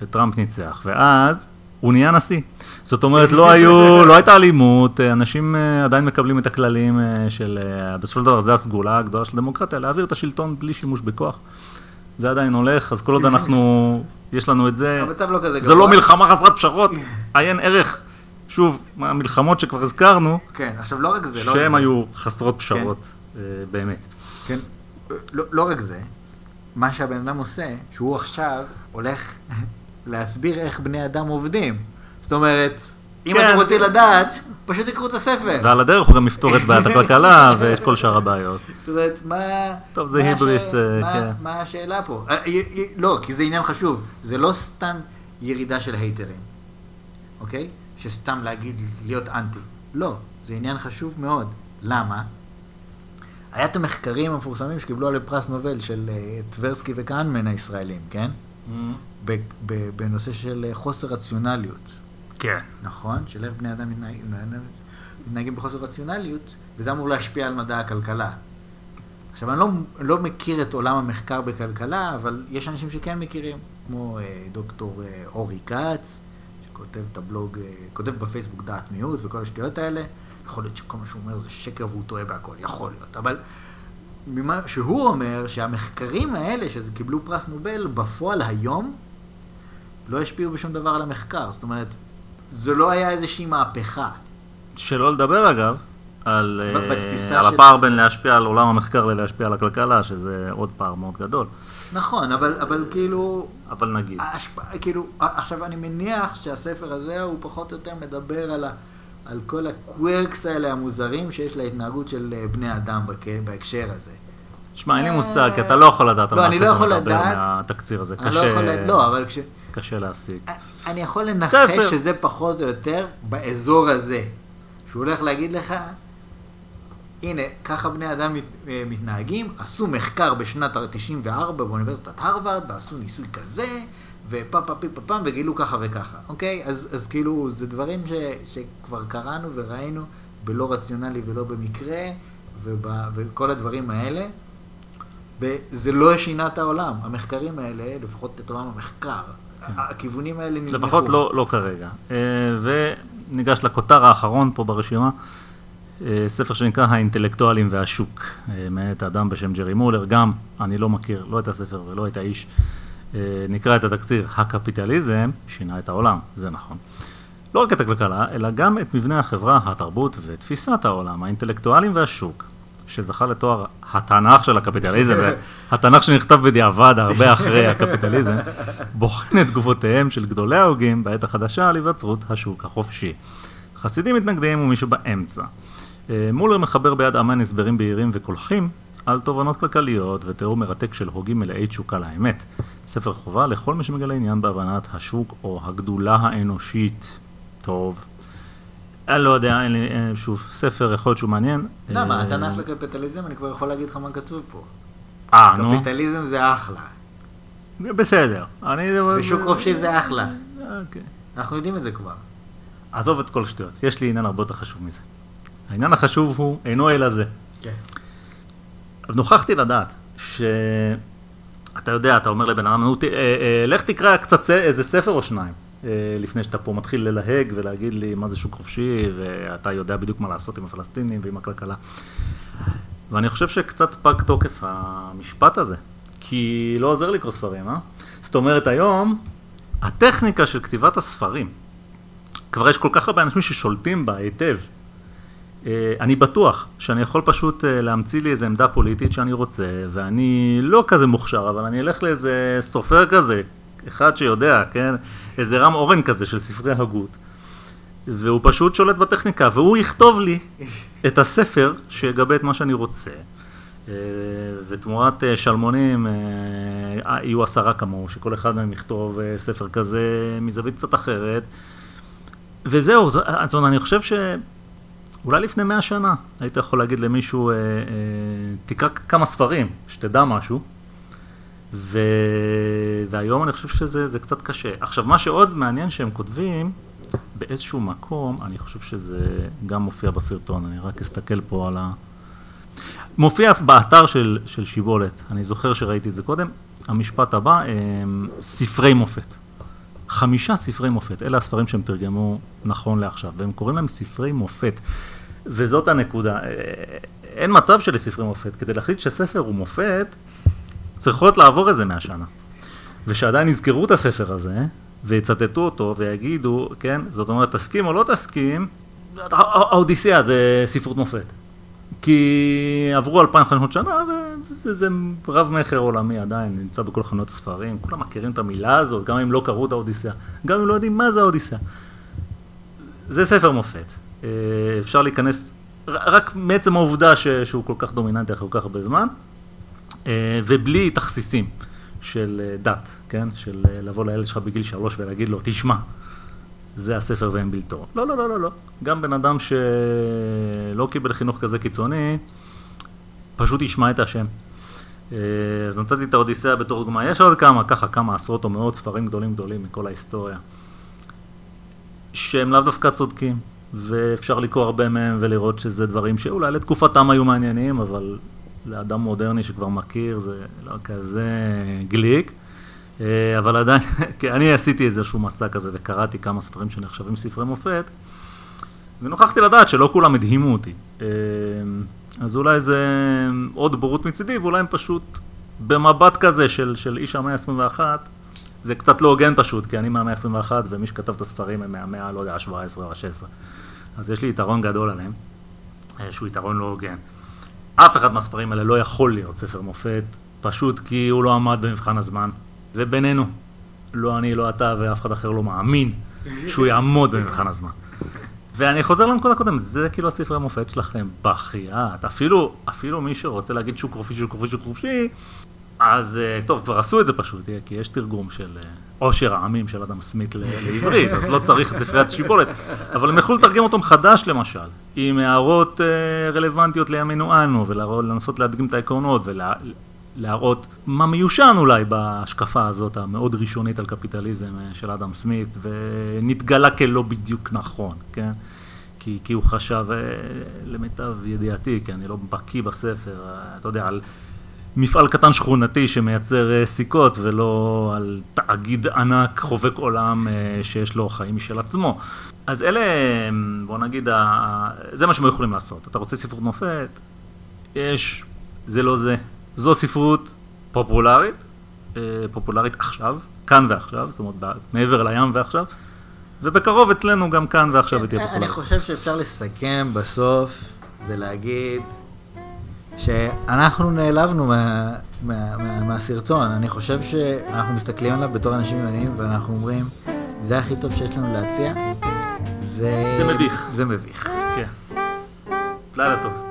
וטראמפ ניצח, ואז הוא נהיה נשיא. זאת אומרת, לא היו, לא הייתה אלימות, אנשים אה, עדיין מקבלים את הכללים אה, של, אה, בסופו של דבר זה הסגולה הגדולה של הדמוקרטיה, להעביר את השלטון בלי שימוש בכוח. זה עדיין הולך, אז כל עוד אנחנו, יש לנו את זה, המצב לא כזה זה לא. מלחמה חסרת פשרות, עיין ערך, שוב, מהמלחמות שכבר הזכרנו, כן, עכשיו לא רק זה, לא שהן. היו חסרות פשרות, אה, באמת. כן, לא, לא רק זה, מה שהבן אדם עושה, שהוא עכשיו הולך להסביר איך בני אדם עובדים. זאת אומרת, אם כן. אתם רוצים לדעת, פשוט תקראו את הספר. ועל הדרך הוא גם יפתור את בעיית הכלכלה ואת כל שאר הבעיות. זאת אומרת, מה... טוב, זה היבריס, אה, כן. מה השאלה פה? אה, לא, כי זה עניין חשוב. זה לא סתם ירידה של הייטרים, אוקיי? שסתם להגיד, להיות אנטי. לא, זה עניין חשוב מאוד. למה? היה את המחקרים המפורסמים שקיבלו עליהם פרס נובל של אה, טברסקי וכהנמן הישראלים, כן? ב- בנושא של חוסר רציונליות. כן. נכון? של איך בני אדם מתנהג- מתנהגים בחוסר רציונליות, וזה אמור להשפיע על מדע הכלכלה. עכשיו, אני לא, לא מכיר את עולם המחקר בכלכלה, אבל יש אנשים שכן מכירים, כמו אה, דוקטור אה, אורי כץ, שכותב את הבלוג, אה, כותב בפייסבוק דעת מיעוט וכל השטויות האלה. יכול להיות שכל מה שהוא אומר זה שקר והוא טועה בהכל, יכול להיות. אבל ממה שהוא אומר, שהמחקרים האלה, שזה קיבלו פרס נובל, בפועל היום, לא השפיעו בשום דבר על המחקר. זאת אומרת, זה לא היה איזושהי מהפכה. שלא לדבר אגב, על, אה, בתפיסה על של- הפער בין להשפיע על עולם המחקר ללהשפיע על הכלכלה, שזה עוד פער מאוד גדול. נכון, אבל, אבל כאילו, אבל נגיד. ההשפעה, כאילו, עכשיו אני מניח שהספר הזה הוא פחות או יותר מדבר על, ה, על כל הקוורקס האלה המוזרים שיש להתנהגות של אה, בני אדם בק, בהקשר הזה. שמע, אין לי מושג, כי אתה לא יכול לדעת על לא, מה לא הספר מדבר. מהתקציר הזה. קשה, לא לדעת, לא, אבל כש... קשה להשיג. אני יכול לנחש ספר. שזה פחות או יותר באזור הזה. שהוא הולך להגיד לך, הנה, ככה בני אדם מת, אה, מתנהגים, עשו מחקר בשנת ה-94 באוניברסיטת הרווארד, ועשו ניסוי כזה, ופה פה פה פה פעם, וגילו ככה וככה, אוקיי? אז, אז כאילו, זה דברים ש, שכבר קראנו וראינו בלא רציונלי ולא במקרה, וב, וכל הדברים האלה. וזה לא שינה את העולם. המחקרים האלה, לפחות את עולם המחקר, הכיוונים האלה נזנחו. לפחות לא, לא כרגע. אה, וניגש לכותר האחרון פה ברשימה, אה, ספר שנקרא האינטלקטואלים והשוק, אה, מאת אדם בשם ג'רי מולר, גם אני לא מכיר, לא את הספר ולא את האיש. נקרא את התקציר, הקפיטליזם שינה את העולם, זה נכון. לא רק את הכלכלה, אלא גם את מבנה החברה, התרבות ותפיסת העולם, האינטלקטואלים והשוק, שזכה לתואר התנ"ך של הקפיטליזם, התנ"ך שנכתב בדיעבד הרבה אחרי הקפיטליזם, בוחן את תגובותיהם של גדולי ההוגים בעת החדשה על היווצרות השוק החופשי. חסידים מתנגדים ומישהו באמצע. אה, מולר מחבר ביד אמן הסברים בהירים וקולחים על תובנות כלכליות ותיאור מרתק של הוגים מלאי תשוקה לאמת. ספר חובה לכל מי שמגלה עניין בהבנת השוק או הגדולה האנושית. טוב. אני לא יודע, אין לי, אה, שוב, ספר יכול להיות שהוא מעניין. למה? אה, התנ"ך לקפיטליזם, אני כבר יכול להגיד לך מה כתוב פה. אה, נו. קפיטליזם זה אחלה. בסדר. אני... ושוק חופשי זה אחלה. אוקיי. אנחנו יודעים את זה כבר. עזוב את כל השטויות, יש לי עניין הרבה יותר חשוב מזה. העניין החשוב הוא אינו אלא זה. כן. נוכחתי לדעת שאתה יודע, אתה אומר לבן אדם, אה, אה, לך תקרא קצת איזה ספר או שניים, אה, לפני שאתה פה מתחיל ללהג ולהגיד לי מה זה שוק חופשי, ואתה יודע בדיוק מה לעשות עם הפלסטינים ועם הכלכלה. ואני חושב שקצת פג תוקף המשפט הזה, כי לא עוזר לקרוא ספרים, אה? זאת אומרת, היום, הטכניקה של כתיבת הספרים, כבר יש כל כך הרבה אנשים ששולטים בה היטב. אה, אני בטוח שאני יכול פשוט אה, להמציא לי איזה עמדה פוליטית שאני רוצה, ואני לא כזה מוכשר, אבל אני אלך לאיזה סופר כזה, אחד שיודע, כן? איזה רם אורן כזה של ספרי הגות, והוא פשוט שולט בטכניקה, והוא יכתוב לי את הספר שיגבה את מה שאני רוצה. אה, ותמורת אה, שלמונים אה, יהיו עשרה כמוהו, שכל אחד מהם יכתוב ספר כזה מזווית קצת אחרת. וזהו, זאת אומרת, אני חושב שאולי לפני מאה שנה היית יכול להגיד למישהו, תקרא כמה ספרים, שתדע משהו, ו... והיום אני חושב שזה זה קצת קשה. עכשיו, מה שעוד מעניין שהם כותבים, באיזשהו מקום, אני חושב שזה גם מופיע בסרטון, אני רק אסתכל פה על ה... מופיע באתר של, של שיבולת, אני זוכר שראיתי את זה קודם, המשפט הבא, הם, ספרי מופת. חמישה ספרי מופת, אלה הספרים שהם תרגמו נכון לעכשיו, והם קוראים להם ספרי מופת. וזאת הנקודה, אה, אין מצב שלספרי מופת, כדי להחליט שספר הוא מופת, צריכות לעבור איזה מאה שנה. ושעדיין יזכרו את הספר הזה, ויצטטו אותו, ויגידו, כן, זאת אומרת, תסכים או לא תסכים, האודיסיאה זה ספרות מופת. כי עברו 2,500 שנה, זה, זה רב מכר עולמי עדיין, נמצא בכל חנויות הספרים, כולם מכירים את המילה הזאת, גם אם לא קראו את האודיסאה, גם אם לא יודעים מה זה האודיסאה. זה ספר מופת. אה, אפשר להיכנס, רק מעצם העובדה שהוא כל כך דומיננטי אחרי כל כך הרבה זמן, ובלי תכסיסים של אה, דת, כן? של אה, לבוא לילד שלך בגיל שלוש ולהגיד לו, תשמע, זה הספר ואין בלתו. לא, לא, לא, לא, לא. גם בן אדם שלא קיבל חינוך כזה קיצוני, פשוט ישמע את השם. אה, אז נתתי את האודיסאה בתור דוגמה. יש עוד כמה, ככה, כמה עשרות או מאות ספרים גדולים גדולים מכל ההיסטוריה, שהם לאו דווקא צודקים, ואפשר לקרוא הרבה מהם ולראות שזה דברים שאולי לתקופתם היו מעניינים, אבל לאדם מודרני שכבר מכיר זה לא כזה גליק. אה, אבל עדיין, כי אני עשיתי איזשהו מסע כזה וקראתי כמה ספרים שנחשבים ספרי מופת, ונוכחתי לדעת שלא כולם הדהימו אותי. אה, אז אולי זה עוד בורות מצידי, ואולי הם פשוט במבט כזה של, של איש המאה ה-21, זה קצת לא הוגן פשוט, כי אני מהמאה ה-21 ומי שכתב את הספרים הם מהמאה, לא יודע, ה-17 או ה-16. אז יש לי יתרון גדול עליהם, אה, שהוא יתרון לא הוגן. אף אחד מהספרים האלה לא יכול להיות ספר מופת, פשוט כי הוא לא עמד במבחן הזמן. ובינינו, לא אני, לא אתה ואף אחד אחר לא מאמין שהוא יעמוד במבחן הזמן. ואני חוזר לנקודה הקודמת, זה כאילו הספרי המופת שלכם, בחייאת. אפילו, אפילו מי שרוצה להגיד שוק חופשי, שוק חופשי, שוק חופשי, אז אה, טוב, כבר עשו את זה פשוט, אה, כי יש תרגום של אה, עושר העמים של אדם סמית לעברית, אז לא צריך את ספריית שיבולת, אבל הם יכלו לתרגם אותו מחדש למשל, עם הערות אה, רלוונטיות לימינו אנו, ולנסות להדגים את העקרונות, ולהראות מה מיושן אולי בהשקפה הזאת המאוד ראשונית על קפיטליזם אה, של אדם סמית, ונתגלה כלא בדיוק נכון, כן? כי, כי הוא חשב, אה, למיטב ידיעתי, כי אני לא בקיא בספר, אתה יודע, על מפעל קטן שכונתי שמייצר אה, סיכות, ולא על תאגיד ענק חובק עולם אה, שיש לו חיים משל עצמו. אז אלה, אה, בוא נגיד, זה מה שהם יכולים לעשות. אתה רוצה ספרות מופת? יש, זה לא זה. זו ספרות פופולרית, אה, פופולרית עכשיו, כאן ועכשיו, זאת אומרת, מעבר לים ועכשיו, ובקרוב אצלנו גם כאן ועכשיו היא תהיה אני פופולרית. חושב שאפשר לסכם בסוף ולהגיד שאנחנו נעלבנו מה, מה, מה, מהסרטון. אני חושב שאנחנו מסתכלים עליו בתור אנשים ימניים ואנחנו אומרים, זה הכי טוב שיש לנו להציע. זה... זה מביך. זה מביך. כן. לילה טוב.